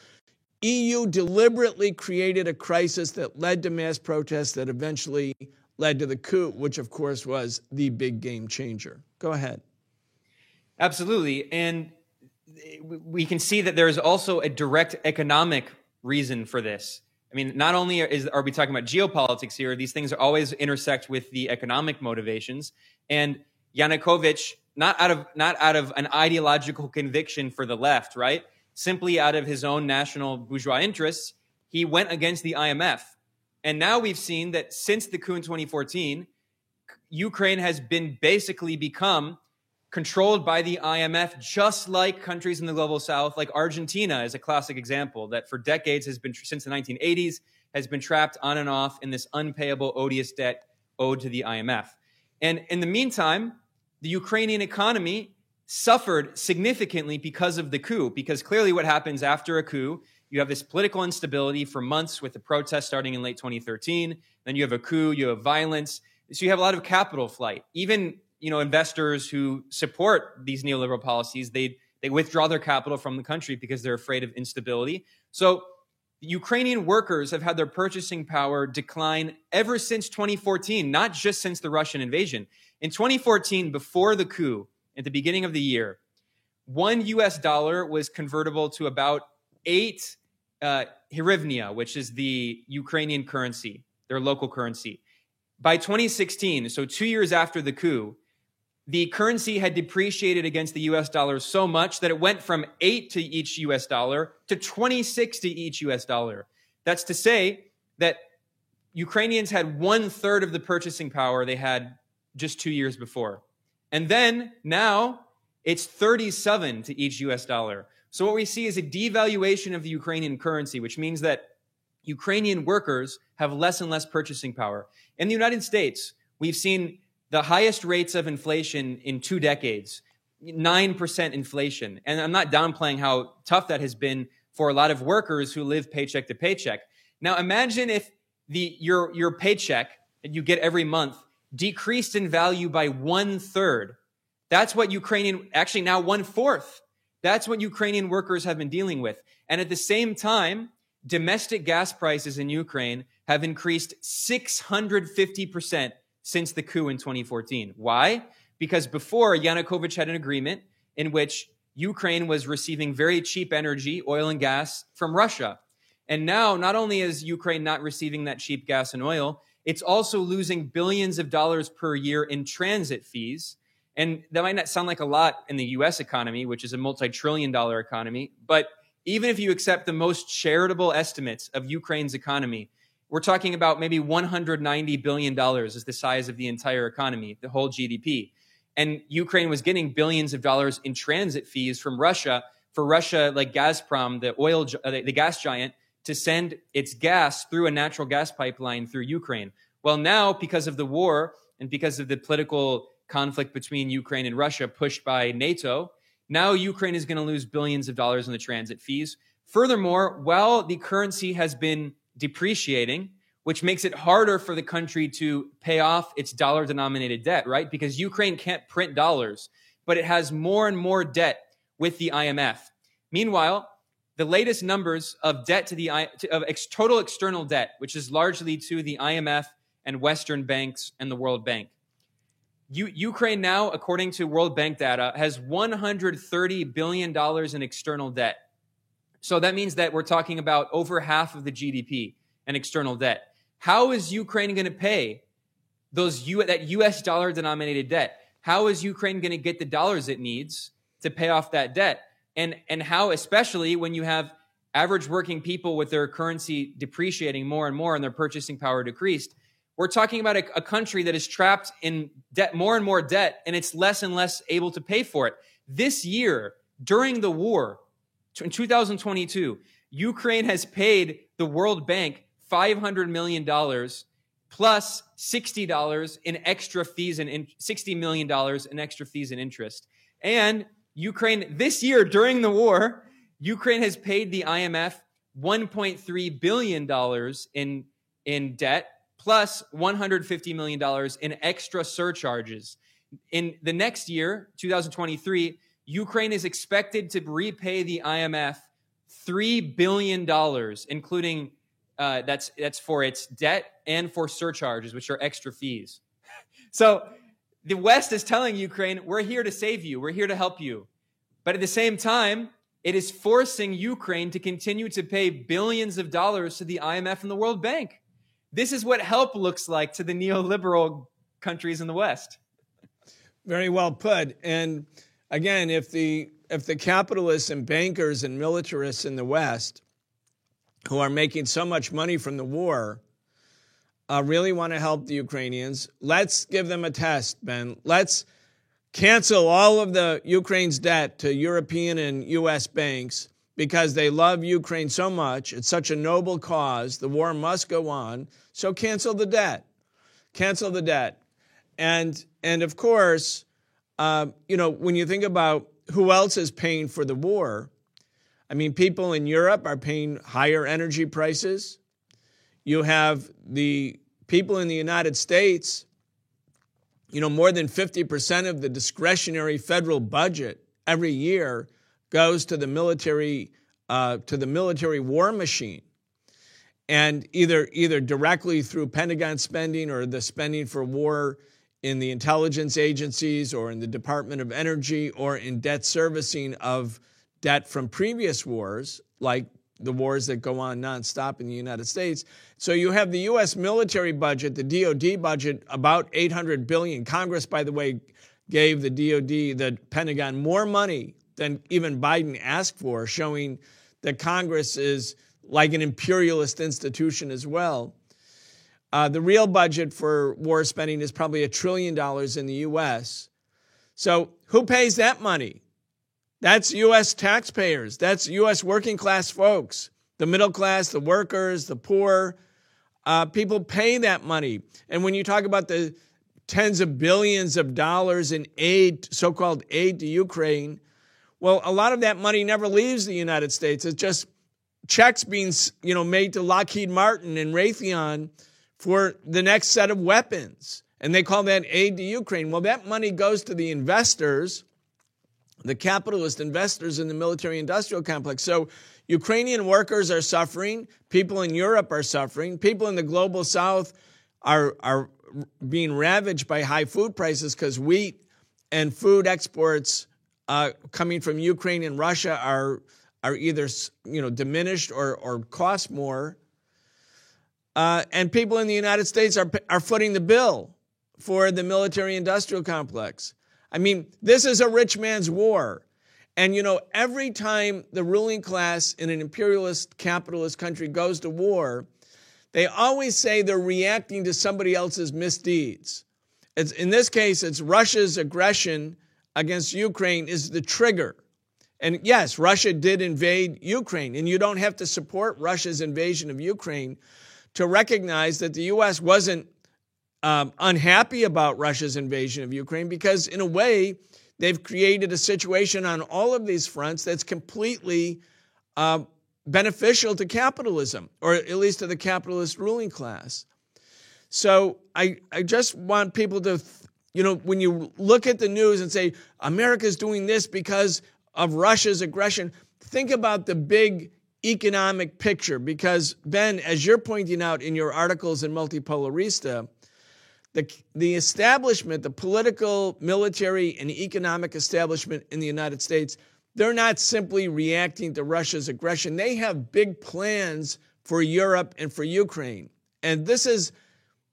EU deliberately created a crisis that led to mass protests that eventually led to the coup, which of course was the big game changer. Go ahead. Absolutely. And we can see that there is also a direct economic reason for this. I mean, not only is, are we talking about geopolitics here, these things always intersect with the economic motivations. And Yanukovych, not out of not out of an ideological conviction for the left, right? Simply out of his own national bourgeois interests, he went against the IMF. And now we've seen that since the coup in 2014, Ukraine has been basically become controlled by the IMF, just like countries in the global south, like Argentina is a classic example that for decades has been, since the 1980s, has been trapped on and off in this unpayable, odious debt owed to the IMF. And in the meantime, the Ukrainian economy suffered significantly because of the coup, because clearly what happens after a coup, you have this political instability for months with the protests starting in late 2013. Then you have a coup, you have violence. So you have a lot of capital flight. Even you know investors who support these neoliberal policies they they withdraw their capital from the country because they're afraid of instability so Ukrainian workers have had their purchasing power decline ever since 2014, not just since the Russian invasion. In 2014, before the coup, at the beginning of the year, one US dollar was convertible to about eight uh, hryvnia, which is the Ukrainian currency, their local currency. By 2016, so two years after the coup, the currency had depreciated against the US dollar so much that it went from 8 to each US dollar to 26 to each US dollar. That's to say that Ukrainians had one third of the purchasing power they had just two years before. And then now it's 37 to each US dollar. So what we see is a devaluation of the Ukrainian currency, which means that Ukrainian workers have less and less purchasing power. In the United States, we've seen the highest rates of inflation in two decades, 9% inflation. And I'm not downplaying how tough that has been for a lot of workers who live paycheck to paycheck. Now imagine if the, your, your paycheck that you get every month decreased in value by one third. That's what Ukrainian, actually now one fourth. That's what Ukrainian workers have been dealing with. And at the same time, domestic gas prices in Ukraine have increased 650% since the coup in 2014. Why? Because before, Yanukovych had an agreement in which Ukraine was receiving very cheap energy, oil and gas, from Russia. And now, not only is Ukraine not receiving that cheap gas and oil, it's also losing billions of dollars per year in transit fees. And that might not sound like a lot in the US economy, which is a multi trillion dollar economy. But even if you accept the most charitable estimates of Ukraine's economy, we're talking about maybe $190 billion is the size of the entire economy, the whole GDP. And Ukraine was getting billions of dollars in transit fees from Russia for Russia, like Gazprom, the oil, uh, the gas giant, to send its gas through a natural gas pipeline through Ukraine. Well, now, because of the war and because of the political conflict between Ukraine and Russia pushed by NATO, now Ukraine is going to lose billions of dollars in the transit fees. Furthermore, while the currency has been depreciating, which makes it harder for the country to pay off its dollar denominated debt, right? Because Ukraine can't print dollars, but it has more and more debt with the IMF. Meanwhile, the latest numbers of debt to the of ex, total external debt, which is largely to the IMF and Western banks and the World Bank. U, Ukraine now, according to World Bank data, has 130 billion dollars in external debt. So that means that we're talking about over half of the GDP and external debt. How is Ukraine going to pay those U, that US dollar denominated debt? How is Ukraine going to get the dollars it needs to pay off that debt? and and how especially when you have average working people with their currency depreciating more and more and their purchasing power decreased we're talking about a, a, country that is trapped in debt more and more debt and it's less and less able to pay for it this year during the war in 2022 ukraine has paid the world bank $500 million plus $60 in extra fees and in, $60 million in extra fees and interest and Ukraine, this year during the war, Ukraine has paid the IMF $1.3 billion in, in debt plus $150 million in extra surcharges. In the next year, 2023, Ukraine is expected to repay the IMF $3 billion, including uh, that's, that's for its debt and for surcharges, which are extra fees. So the West is telling Ukraine, we're here to save you, we're here to help you. But at the same time, it is forcing Ukraine to continue to pay billions of dollars to the IMF and the World Bank. This is what help looks like to the neoliberal countries in the West. Very well put. And again, if the if the capitalists and bankers and militarists in the West who are making so much money from the war uh, really want to help the Ukrainians, let's give them a test, Ben. Let's cancel all of the Ukraine's debt to European and US banks because they love Ukraine so much. It's such a noble cause. The war must go on. So cancel the debt. Cancel the debt. And and of course, uh, you know, when you think about who else is paying for the war, I mean, people in Europe are paying higher energy prices. You have the people in the United States you know, more than 50% of the discretionary federal budget every year goes to the military, uh, to the military war machine. And either, either directly through Pentagon spending or the spending for war in the intelligence agencies or in the Department of Energy or in debt servicing of debt from previous wars, like the wars that go on nonstop in the United States. So you have the U.S. military budget, the DoD budget, about 800 billion. Congress, by the way, gave the DoD, the Pentagon, more money than even Biden asked for, showing that Congress is like an imperialist institution as well. Uh, the real budget for war spending is probably a trillion dollars in the U.S. So who pays that money? That's U.S. taxpayers. That's U.S. working class folks, the middle class, the workers, the poor. Uh, people pay that money. And when you talk about the tens of billions of dollars in aid, so called aid to Ukraine, well, a lot of that money never leaves the United States. It's just checks being you know, made to Lockheed Martin and Raytheon for the next set of weapons. And they call that aid to Ukraine. Well, that money goes to the investors the capitalist investors in the military industrial complex. So Ukrainian workers are suffering, people in Europe are suffering, people in the global south are, are being ravaged by high food prices because wheat and food exports uh, coming from Ukraine and Russia are, are either you know, diminished or, or cost more. Uh, and people in the United States are, are footing the bill for the military industrial complex. I mean, this is a rich man's war. And you know, every time the ruling class in an imperialist capitalist country goes to war, they always say they're reacting to somebody else's misdeeds. It's, in this case, it's Russia's aggression against Ukraine is the trigger. And yes, Russia did invade Ukraine, and you don't have to support Russia's invasion of Ukraine to recognize that the U.S. wasn't um, unhappy about Russia's invasion of Ukraine because, in a way, they've created a situation on all of these fronts that's completely uh, beneficial to capitalism, or at least to the capitalist ruling class. So I, I just want people to, you know, when you look at the news and say, America's doing this because of Russia's aggression, think about the big economic picture because, Ben, as you're pointing out in your articles in Multipolarista, the, the establishment, the political, military, and economic establishment in the United States, they're not simply reacting to Russia's aggression. They have big plans for Europe and for Ukraine. And this is,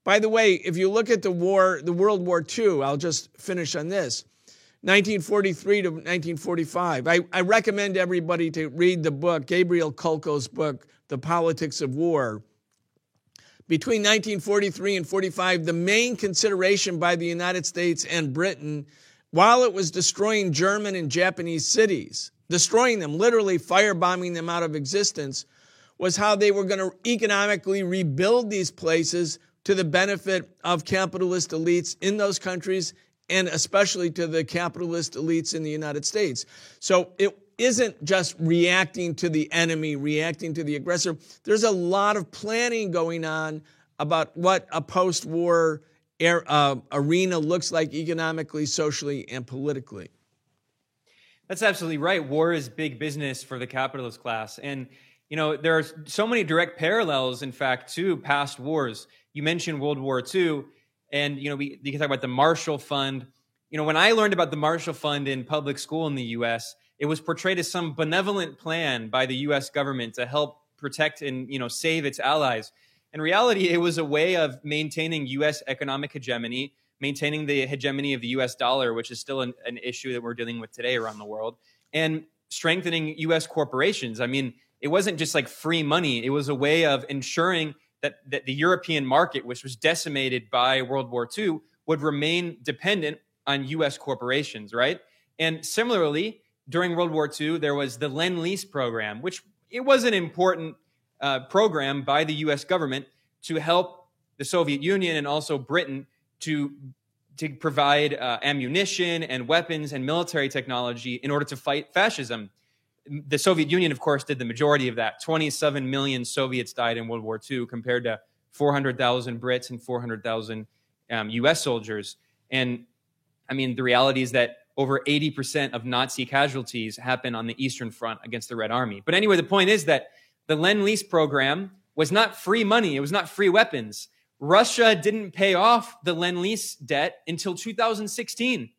by the way, if you look at the war, the World War II, I'll just finish on this. 1943 to 1945. I, I recommend everybody to read the book, Gabriel Kolko's book, The Politics of War. Between 1943 and 45, the main consideration by the United States and Britain, while it was destroying German and Japanese cities, destroying them, literally firebombing them out of existence, was how they were going to economically rebuild these places to the benefit of capitalist elites in those countries and especially to the capitalist elites in the United States. So it isn't just reacting to the enemy, reacting to the aggressor. There's a lot of planning going on about what a post war uh, arena looks like economically, socially, and politically. That's absolutely right. War is big business for the capitalist class. And, you know, there are so many direct parallels, in fact, to past wars. You mentioned World War II, and, you know, we, you can talk about the Marshall Fund. You know, when I learned about the Marshall Fund in public school in the U.S., it was portrayed as some benevolent plan by the U.S. government to help protect and, you know, save its allies. In reality, it was a way of maintaining U.S. economic hegemony maintaining the hegemony of the US dollar, which is still an, an issue that we're dealing with today around the world, and strengthening US corporations. I mean, it wasn't just like free money, it was a way of ensuring that, that the European market, which was decimated by World War II, would remain dependent on US corporations, right? And similarly, during World War II, there was the Lend Lease program, which it was an important uh, program by the US government to help the Soviet Union and also Britain to to provide uh, ammunition and weapons and military technology in order to fight fascism. The Soviet Union, of course, did the majority of that. 27 million Soviets died in World War II compared to 400,000 Brits and 400,000 um, US soldiers. And I mean, the reality is that over 80% of Nazi casualties happen on the Eastern Front against the Red Army. But anyway, the point is that the Lend Lease program was not free money, it was not free weapons. Russia didn't pay off the Lend Lease debt until 2016.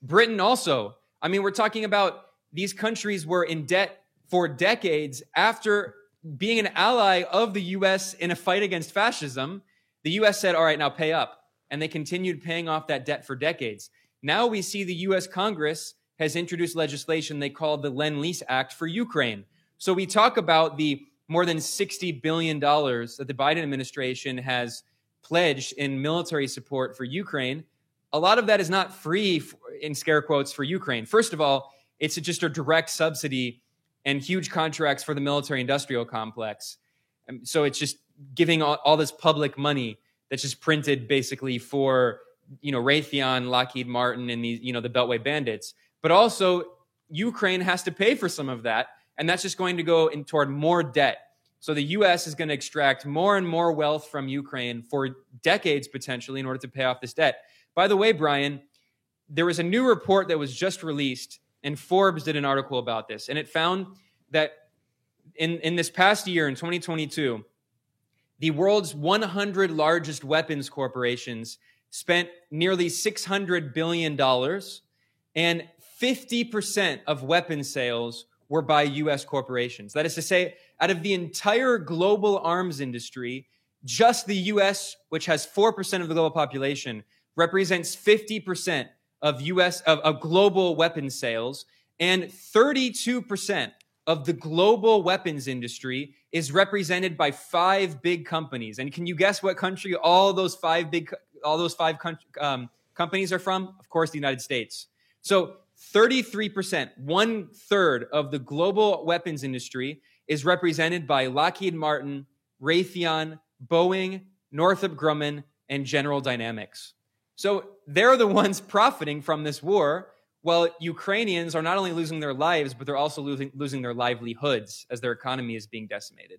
Britain also. I mean, we're talking about these countries were in debt for decades after being an ally of the US in a fight against fascism. The US said, all right, now pay up. And they continued paying off that debt for decades. Now we see the US Congress has introduced legislation they call the Lend Lease Act for Ukraine. So we talk about the more than $60 billion that the Biden administration has pledged in military support for Ukraine, a lot of that is not free, in scare quotes, for Ukraine. First of all, it's just a direct subsidy and huge contracts for the military industrial complex. Um, so it's just giving all, all this public money that's just printed basically for you know Raytheon, Lockheed Martin, and these you know the Beltway bandits. But also Ukraine has to pay for some of that and that's just going to go in toward more debt. So the US is going to extract more and more wealth from Ukraine for decades potentially in order to pay off this debt. By the way, Brian, there was a new report that was just released, and Forbes did an article about this, and it found that in, in this past year, in 2022, the world's 100 largest weapons corporations spent nearly $600 billion, and 50% of weapons sales were by US corporations. That is to say, out of the entire global arms industry, just the US, which has 4% of the global population, represents 50% of US of, of global weapons sales and 32% of the global weapons industry is represented by five big companies. And can you guess what country all those five big all those five um, companies are from? Of course, the United States. So 33%, one third of the global weapons industry is represented by Lockheed Martin, Raytheon, Boeing, Northrop Grumman, and General Dynamics. So they're the ones profiting from this war, while Ukrainians are not only losing their lives, but they're also losing, losing their livelihoods as their economy is being decimated.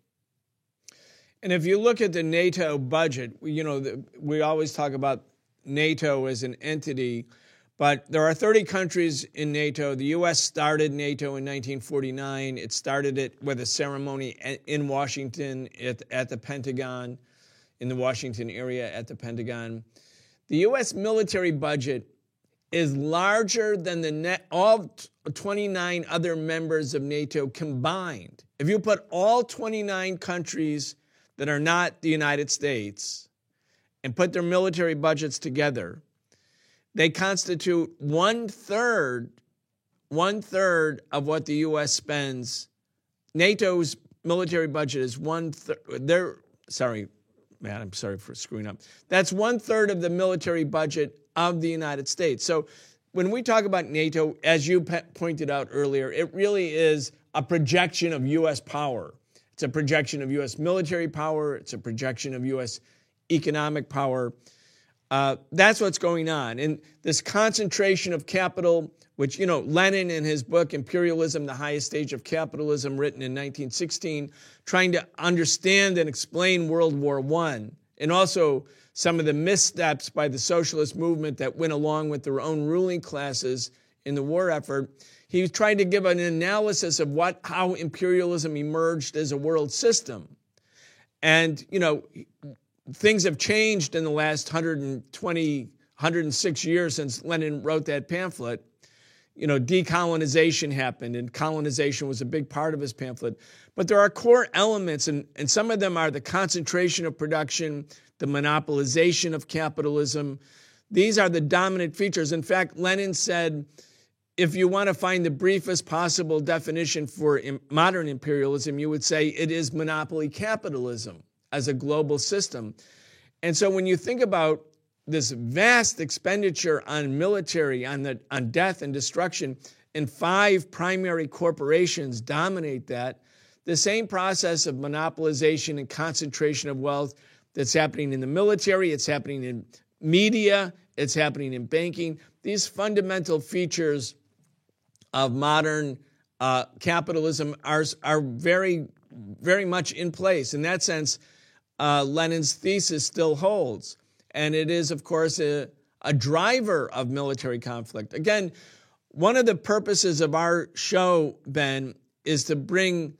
And if you look at the NATO budget, you know, we always talk about NATO as an entity but there are 30 countries in NATO. The U.S. started NATO in 1949. It started it with a ceremony in Washington at, at the Pentagon, in the Washington area at the Pentagon. The U.S. military budget is larger than the net, all 29 other members of NATO combined. If you put all 29 countries that are not the United States and put their military budgets together, they constitute one third, one third of what the U.S. spends. NATO's military budget is one third. They're sorry, man. I'm sorry for screwing up. That's one third of the military budget of the United States. So when we talk about NATO, as you pointed out earlier, it really is a projection of U.S. power. It's a projection of U.S. military power. It's a projection of U.S. economic power. Uh, that's what's going on. And this concentration of capital, which, you know, Lenin in his book, Imperialism, the Highest Stage of Capitalism, written in 1916, trying to understand and explain World War I, and also some of the missteps by the socialist movement that went along with their own ruling classes in the war effort. He trying to give an analysis of what, how imperialism emerged as a world system. And, you know, things have changed in the last 120, 106 years since Lenin wrote that pamphlet. You know, decolonization happened, and colonization was a big part of his pamphlet. But there are core elements, and, and some of them are the concentration of production, the monopolization of capitalism. These are the dominant features. In fact, Lenin said, if you want to find the briefest possible definition for modern imperialism, you would say it is monopoly capitalism as a global system. And so when you think about this vast expenditure on military, on, the, on death and destruction, and five primary corporations dominate that, the same process of monopolization and concentration of wealth that's happening in the military, it's happening in media, it's happening in banking. These fundamental features of modern uh, capitalism are, are very, very much in place. In that sense, uh, Lenin's thesis still holds. And it is, of course, a, a driver of military conflict. Again, one of the purposes of our show, Ben, is to bring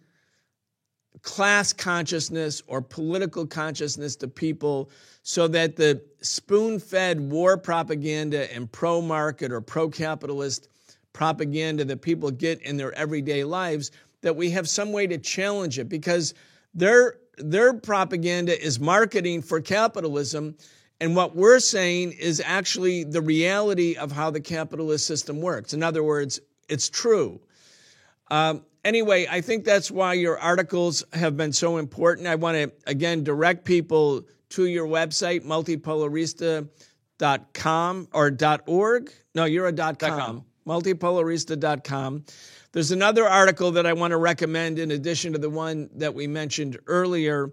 class consciousness or political consciousness to people so that the spoon fed war propaganda and pro market or pro capitalist propaganda that people get in their everyday lives, that we have some way to challenge it because they're their propaganda is marketing for capitalism. And what we're saying is actually the reality of how the capitalist system works. In other words, it's true. Um, anyway, I think that's why your articles have been so important. I want to, again, direct people to your website, multipolarista.com or .org. No, you're a .com. .com. Multipolarista.com. There's another article that I want to recommend in addition to the one that we mentioned earlier.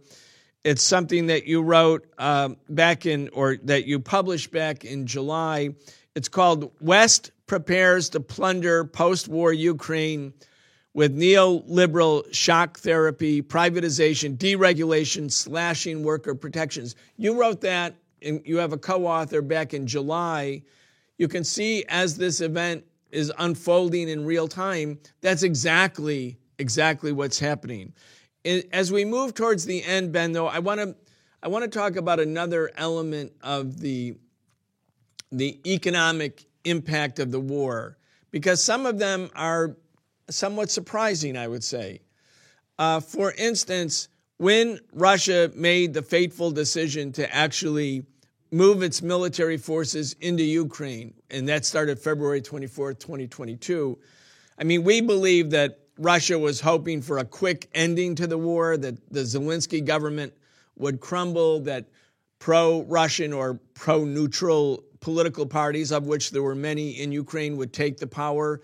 It's something that you wrote uh, back in, or that you published back in July. It's called West Prepares to Plunder Post War Ukraine with Neoliberal Shock Therapy, Privatization, Deregulation, Slashing Worker Protections. You wrote that, and you have a co author back in July. You can see as this event is unfolding in real time, that's exactly exactly what's happening. As we move towards the end, Ben, though, I want to I want to talk about another element of the the economic impact of the war because some of them are somewhat surprising, I would say. Uh, for instance, when Russia made the fateful decision to actually move its military forces into Ukraine, and that started February 24th, 2022. I mean, we believe that Russia was hoping for a quick ending to the war, that the Zelensky government would crumble, that pro Russian or pro neutral political parties, of which there were many in Ukraine, would take the power,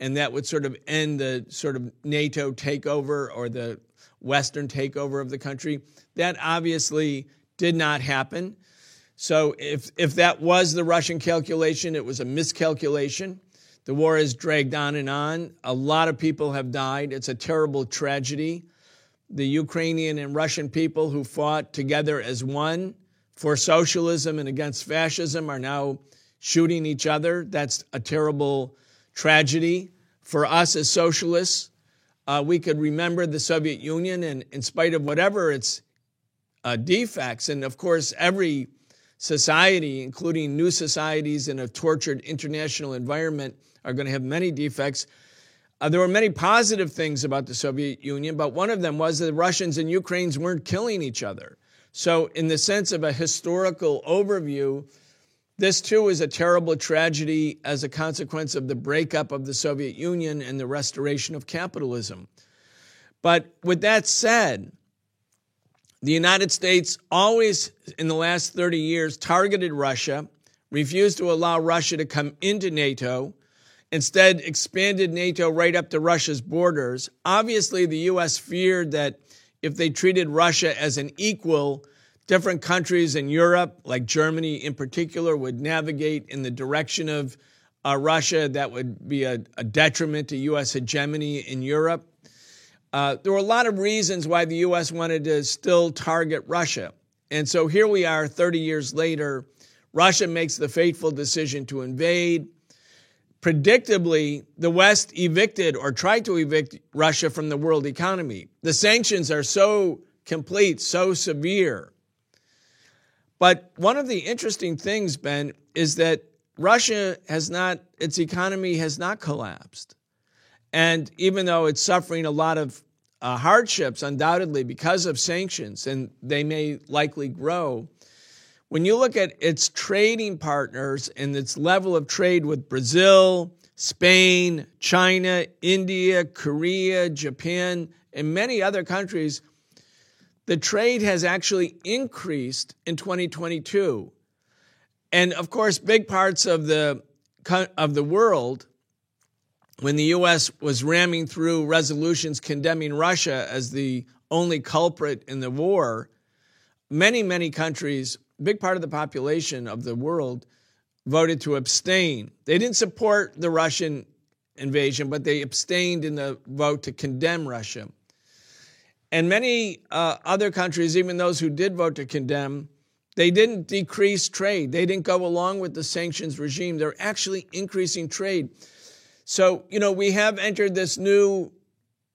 and that would sort of end the sort of NATO takeover or the Western takeover of the country. That obviously did not happen. So if, if that was the Russian calculation, it was a miscalculation. The war has dragged on and on. A lot of people have died. It's a terrible tragedy. The Ukrainian and Russian people who fought together as one for socialism and against fascism are now shooting each other. That's a terrible tragedy. For us as socialists, uh, we could remember the Soviet Union, and in spite of whatever its uh, defects, and of course, every society, including new societies in a tortured international environment, are going to have many defects. Uh, there were many positive things about the Soviet Union, but one of them was that the Russians and Ukrainians weren't killing each other. So, in the sense of a historical overview, This too is a terrible tragedy as a consequence of the breakup of the Soviet Union and the restoration of capitalism. But with that said, the United States always, in the last 30 years, targeted Russia, refused to allow Russia to come into NATO, instead, expanded NATO right up to Russia's borders. Obviously, the U.S. feared that if they treated Russia as an equal, different countries in Europe, like Germany in particular, would navigate in the direction of uh, Russia. That would be a, a detriment to U.S. hegemony in Europe. Uh, there were a lot of reasons why the U.S. wanted to still target Russia. And so here we are 30 years later. Russia makes the fateful decision to invade. Predictably, the West evicted or tried to evict Russia from the world economy. The sanctions are so complete, so severe. But one of the interesting things, Ben, is that Russia has not, its economy has not collapsed. And even though it's suffering a lot of uh, hardships, undoubtedly, because of sanctions, and they may likely grow, when you look at its trading partners and its level of trade with Brazil, Spain, China, India, Korea, Japan, and many other countries, the trade has actually increased in 2022. And of course, big parts of the, of the world when the U.S. was ramming through resolutions condemning Russia as the only culprit in the war, many, many countries, a big part of the population of the world, voted to abstain. They didn't support the Russian invasion, but they abstained in the vote to condemn Russia. And many uh, other countries, even those who did vote to condemn, they didn't decrease trade. They didn't go along with the sanctions regime. They're actually increasing trade. So, you know, we have entered this new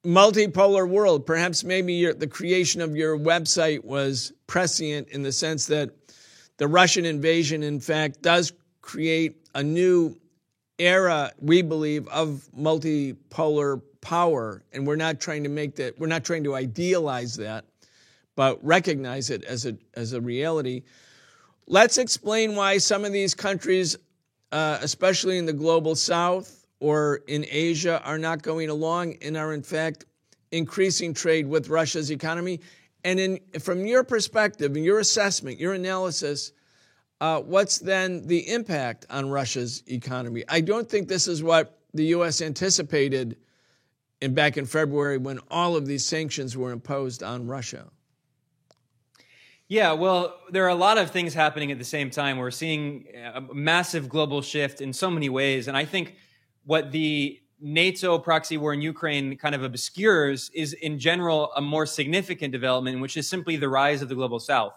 multipolar world. Perhaps maybe your, the creation of your website was prescient in the sense that the Russian invasion, in fact, does create a new era, we believe, of multipolar power. And we're not trying to make that, we're not trying to idealize that, but recognize it as a, as a reality. Let's explain why some of these countries, uh, especially in the global south, or in Asia are not going along and are, in fact, increasing trade with Russia's economy. And in, from your perspective, your assessment, your analysis, uh, what's then the impact on Russia's economy? I don't think this is what the U.S. anticipated in, back in February when all of these sanctions were imposed on Russia. Yeah, well, there are a lot of things happening at the same time. We're seeing a massive global shift in so many ways. And I think what the NATO proxy war in Ukraine kind of obscures is, in general, a more significant development, which is simply the rise of the global south.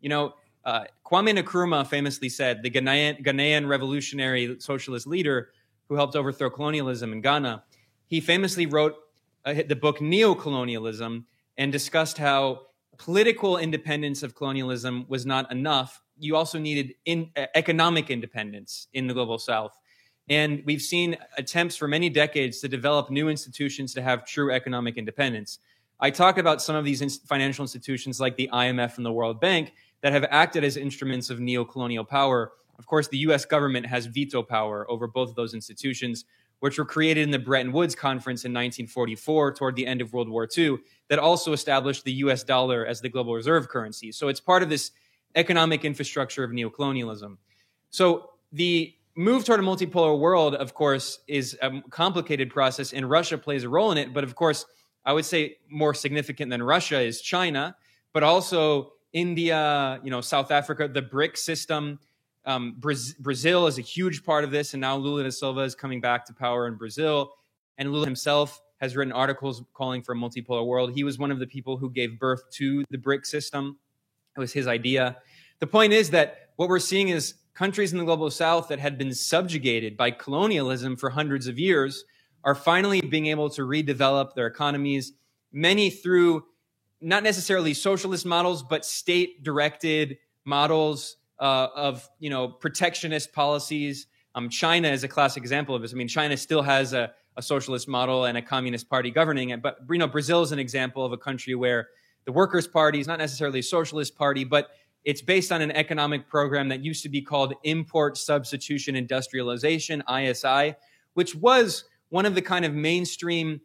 You know, uh, Kwame Nkrumah famously said, the Ghanaian, Ghanaian revolutionary socialist leader who helped overthrow colonialism in Ghana, he famously wrote uh, the book Neocolonialism and discussed how political independence of colonialism was not enough. You also needed in, uh, economic independence in the global south. And we've seen attempts for many decades to develop new institutions to have true economic independence. I talk about some of these financial institutions like the IMF and the World Bank that have acted as instruments of neo-colonial power. Of course, the US government has veto power over both of those institutions, which were created in the Bretton Woods Conference in 1944 toward the end of World War II, that also established the US dollar as the global reserve currency. So it's part of this economic infrastructure of neocolonialism. So the move toward a multipolar world, of course, is a complicated process, and Russia plays a role in it. But of course, I would say more significant than Russia is China, but also India, you know, South Africa, the BRIC system. Um, Brazil is a huge part of this, and now Lula da Silva is coming back to power in Brazil. And Lula himself has written articles calling for a multipolar world. He was one of the people who gave birth to the BRIC system. It was his idea. The point is that what we're seeing is countries in the global south that had been subjugated by colonialism for hundreds of years are finally being able to redevelop their economies, many through not necessarily socialist models, but state directed models uh, of you know protectionist policies. Um, China is a classic example of this. I mean, China still has a, a socialist model and a communist party governing it, but you know, Brazil is an example of a country where the Workers' Party is not necessarily a socialist party, but It's based on an economic program that used to be called Import Substitution Industrialization, ISI, which was one of the kind of mainstream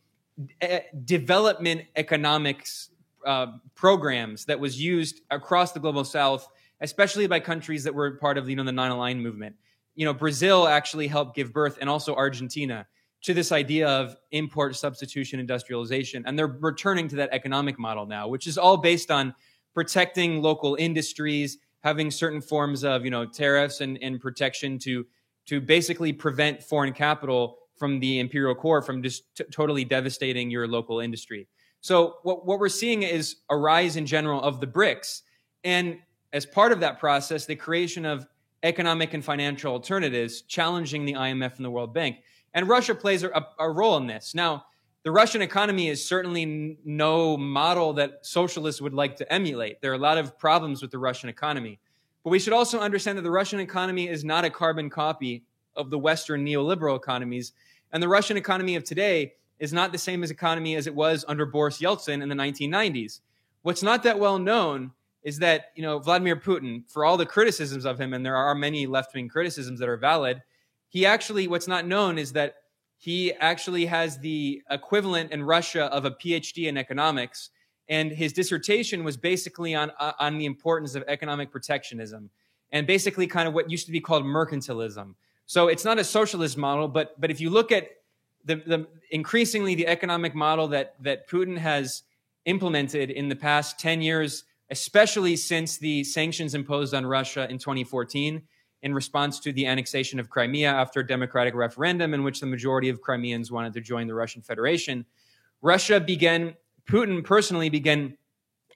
eh, development economics uh, programs that was used across the global south, especially by countries that were part of you know the non-aligned movement. You know, Brazil actually helped give birth, and also Argentina, to this idea of import substitution industrialization, and they're returning to that economic model now, which is all based on protecting local industries, having certain forms of you know tariffs and, and protection to to basically prevent foreign capital from the imperial core from just t- totally devastating your local industry. So what, what we're seeing is a rise in general of the BRICS. And as part of that process, the creation of economic and financial alternatives challenging the IMF and the World Bank. And Russia plays a, a role in this. Now, the Russian economy is certainly no model that socialists would like to emulate. There are a lot of problems with the Russian economy. But we should also understand that the Russian economy is not a carbon copy of the Western neoliberal economies. And the Russian economy of today is not the same as economy as it was under Boris Yeltsin in the 1990s. What's not that well known is that, you know, Vladimir Putin, for all the criticisms of him, and there are many left-wing criticisms that are valid, he actually, what's not known is that he actually has the equivalent in Russia of a PhD in economics. And his dissertation was basically on, uh, on the importance of economic protectionism and basically kind of what used to be called mercantilism. So it's not a socialist model, but, but if you look at the, the increasingly the economic model that that Putin has implemented in the past 10 years, especially since the sanctions imposed on Russia in 2014 in response to the annexation of Crimea after a democratic referendum in which the majority of Crimeans wanted to join the Russian Federation. Russia began, Putin personally began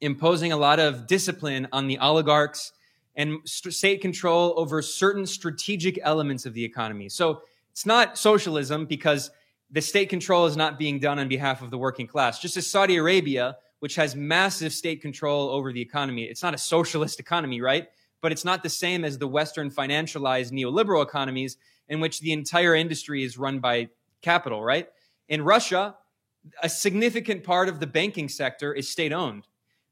imposing a lot of discipline on the oligarchs and state control over certain strategic elements of the economy. So it's not socialism because the state control is not being done on behalf of the working class. Just as Saudi Arabia, which has massive state control over the economy, it's not a socialist economy, right? But it's not the same as the Western financialized neoliberal economies in which the entire industry is run by capital, right? In Russia, a significant part of the banking sector is state owned.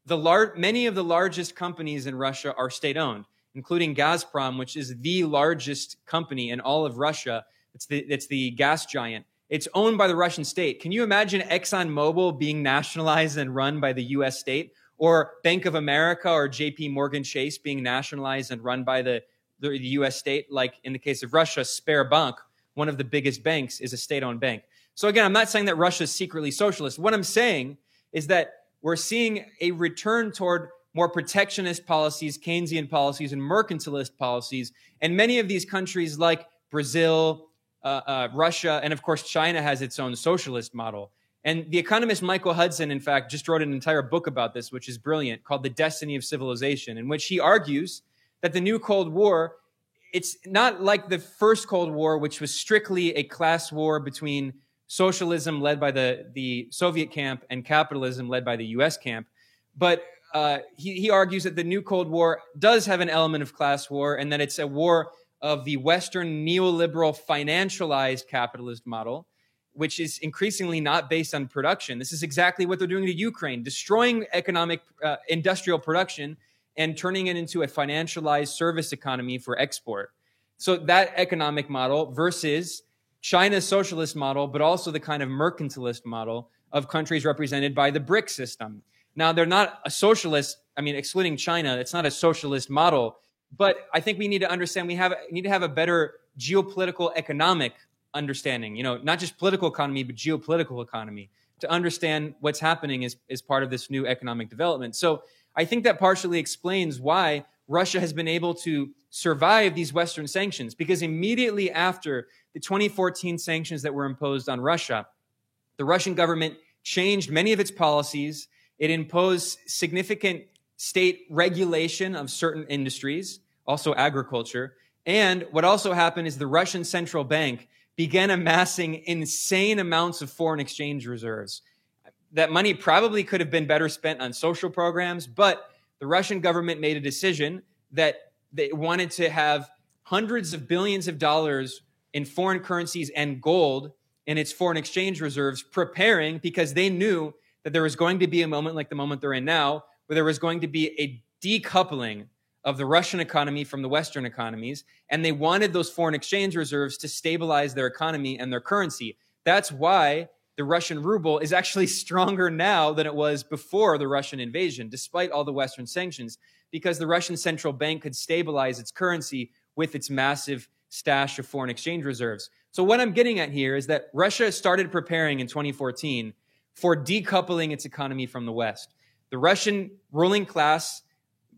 The lar- many of the largest companies in Russia are state owned, including Gazprom, which is the largest company in all of Russia. It's the, it's the gas giant. It's owned by the Russian state. Can you imagine ExxonMobil being nationalized and run by the US state? Or Bank of America or JP Morgan Chase being nationalized and run by the, the US state? Like in the case of Russia, Sberbank, one of the biggest banks, is a state owned bank. So again, I'm not saying that Russia is secretly socialist. What I'm saying is that we're seeing a return toward more protectionist policies, Keynesian policies, and mercantilist policies. And many of these countries, like Brazil, uh, uh, Russia, and of course, China has its own socialist model. And the economist Michael Hudson, in fact, just wrote an entire book about this, which is brilliant, called The Destiny of Civilization, in which he argues that the new Cold War, it's not like the first Cold War, which was strictly a class war between socialism led by the, the Soviet camp and capitalism led by the US camp. But uh, he, he argues that the new Cold War does have an element of class war and that it's a war of the Western neoliberal financialized capitalist model, which is increasingly not based on production. This is exactly what they're doing to Ukraine, destroying economic uh, industrial production and turning it into a financialized service economy for export. So that economic model versus China's socialist model, but also the kind of mercantilist model of countries represented by the BRIC system. Now, they're not a socialist, I mean, excluding China, it's not a socialist model but I think we need to understand we have need to have a better geopolitical economic understanding. You know, not just political economy, but geopolitical economy to understand what's happening as, as part of this new economic development. So I think that partially explains why Russia has been able to survive these Western sanctions because immediately after the 2014 sanctions that were imposed on Russia, the Russian government changed many of its policies. It imposed significant state regulation of certain industries also agriculture. And what also happened is the Russian central bank began amassing insane amounts of foreign exchange reserves. That money probably could have been better spent on social programs, but the Russian government made a decision that they wanted to have hundreds of billions of dollars in foreign currencies and gold in its foreign exchange reserves, preparing because they knew that there was going to be a moment like the moment they're in now, where there was going to be a decoupling of the Russian economy from the Western economies, and they wanted those foreign exchange reserves to stabilize their economy and their currency. That's why the Russian ruble is actually stronger now than it was before the Russian invasion, despite all the Western sanctions, because the Russian central bank could stabilize its currency with its massive stash of foreign exchange reserves. So, what I'm getting at here is that Russia started preparing in 2014 for decoupling its economy from the West. The Russian ruling class,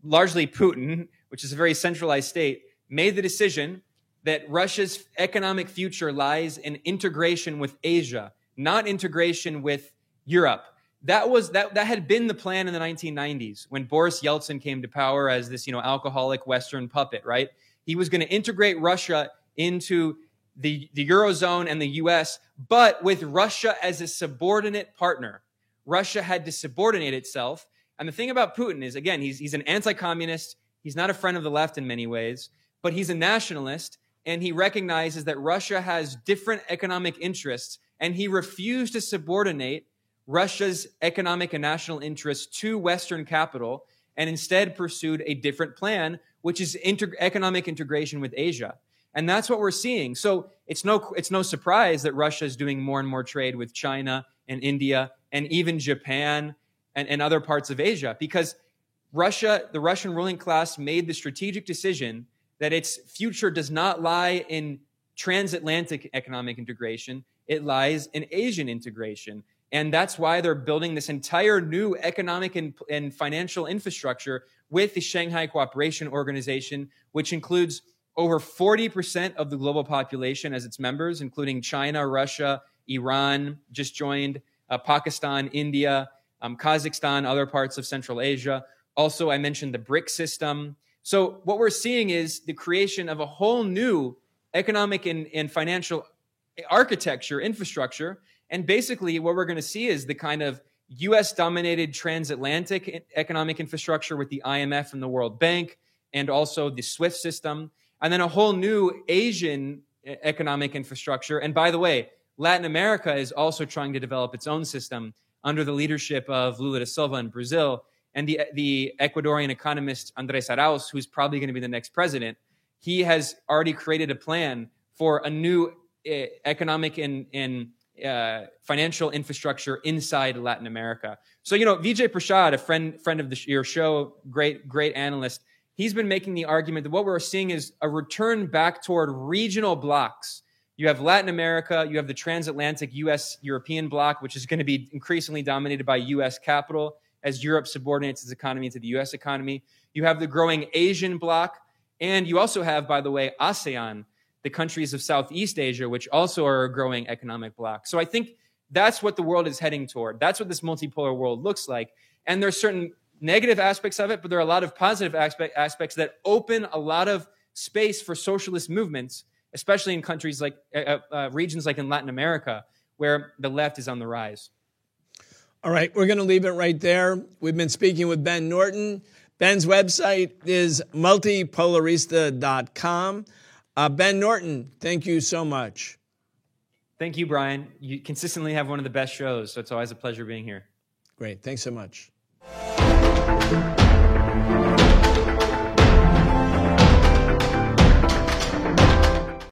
largely Putin, which is a very centralized state, made the decision that Russia's economic future lies in integration with Asia, not integration with Europe. That was that that had been the plan in the 1990s when Boris Yeltsin came to power as this, you know, alcoholic Western puppet, right? He was going to integrate Russia into the, the Eurozone and the US, but with Russia as a subordinate partner. Russia had to subordinate itself. And the thing about Putin is, again, he's, he's an anti communist. He's not a friend of the left in many ways, but he's a nationalist. And he recognizes that Russia has different economic interests. And he refused to subordinate Russia's economic and national interests to Western capital and instead pursued a different plan, which is inter- economic integration with Asia. And that's what we're seeing. So it's no, it's no surprise that Russia is doing more and more trade with China and India and even Japan and, and other parts of Asia because Russia, the Russian ruling class made the strategic decision that its future does not lie in transatlantic economic integration. It lies in Asian integration. And that's why they're building this entire new economic and, and financial infrastructure with the Shanghai Cooperation Organization, which includes over 40% of the global population as its members, including China, Russia, Iran, just joined, uh, Pakistan, India, um, Kazakhstan, other parts of Central Asia. Also, I mentioned the BRIC system. So, what we're seeing is the creation of a whole new economic and, and financial architecture, infrastructure. And basically, what we're going to see is the kind of US dominated transatlantic economic infrastructure with the IMF and the World Bank, and also the SWIFT system and then a whole new Asian economic infrastructure. And by the way, Latin America is also trying to develop its own system under the leadership of Lula da Silva in Brazil and the, the Ecuadorian economist Andres Arauz, who's probably going to be the next president. He has already created a plan for a new uh, economic and, and uh, financial infrastructure inside Latin America. So, you know, Vijay Prashad, a friend, friend of the, your show, great, great analyst, he's been making the argument that what we're seeing is a return back toward regional blocks. You have Latin America, you have the transatlantic US European bloc, which is going to be increasingly dominated by US capital as Europe subordinates its economy to the US economy. You have the growing Asian bloc, and you also have, by the way, ASEAN, the countries of Southeast Asia, which also are a growing economic bloc. So I think that's what the world is heading toward. That's what this multipolar world looks like. And there's certain negative aspects of it, but there are a lot of positive aspect, aspects that open a lot of space for socialist movements, especially in countries like uh, uh, uh, regions like in Latin America, where the left is on the rise. All right, we're going to leave it right there. We've been speaking with Ben Norton. Ben's website is multipolarista.com. Uh, ben Norton, thank you so much. Thank you, Brian. You consistently have one of the best shows, so it's always a pleasure being here. Great. Thanks so much.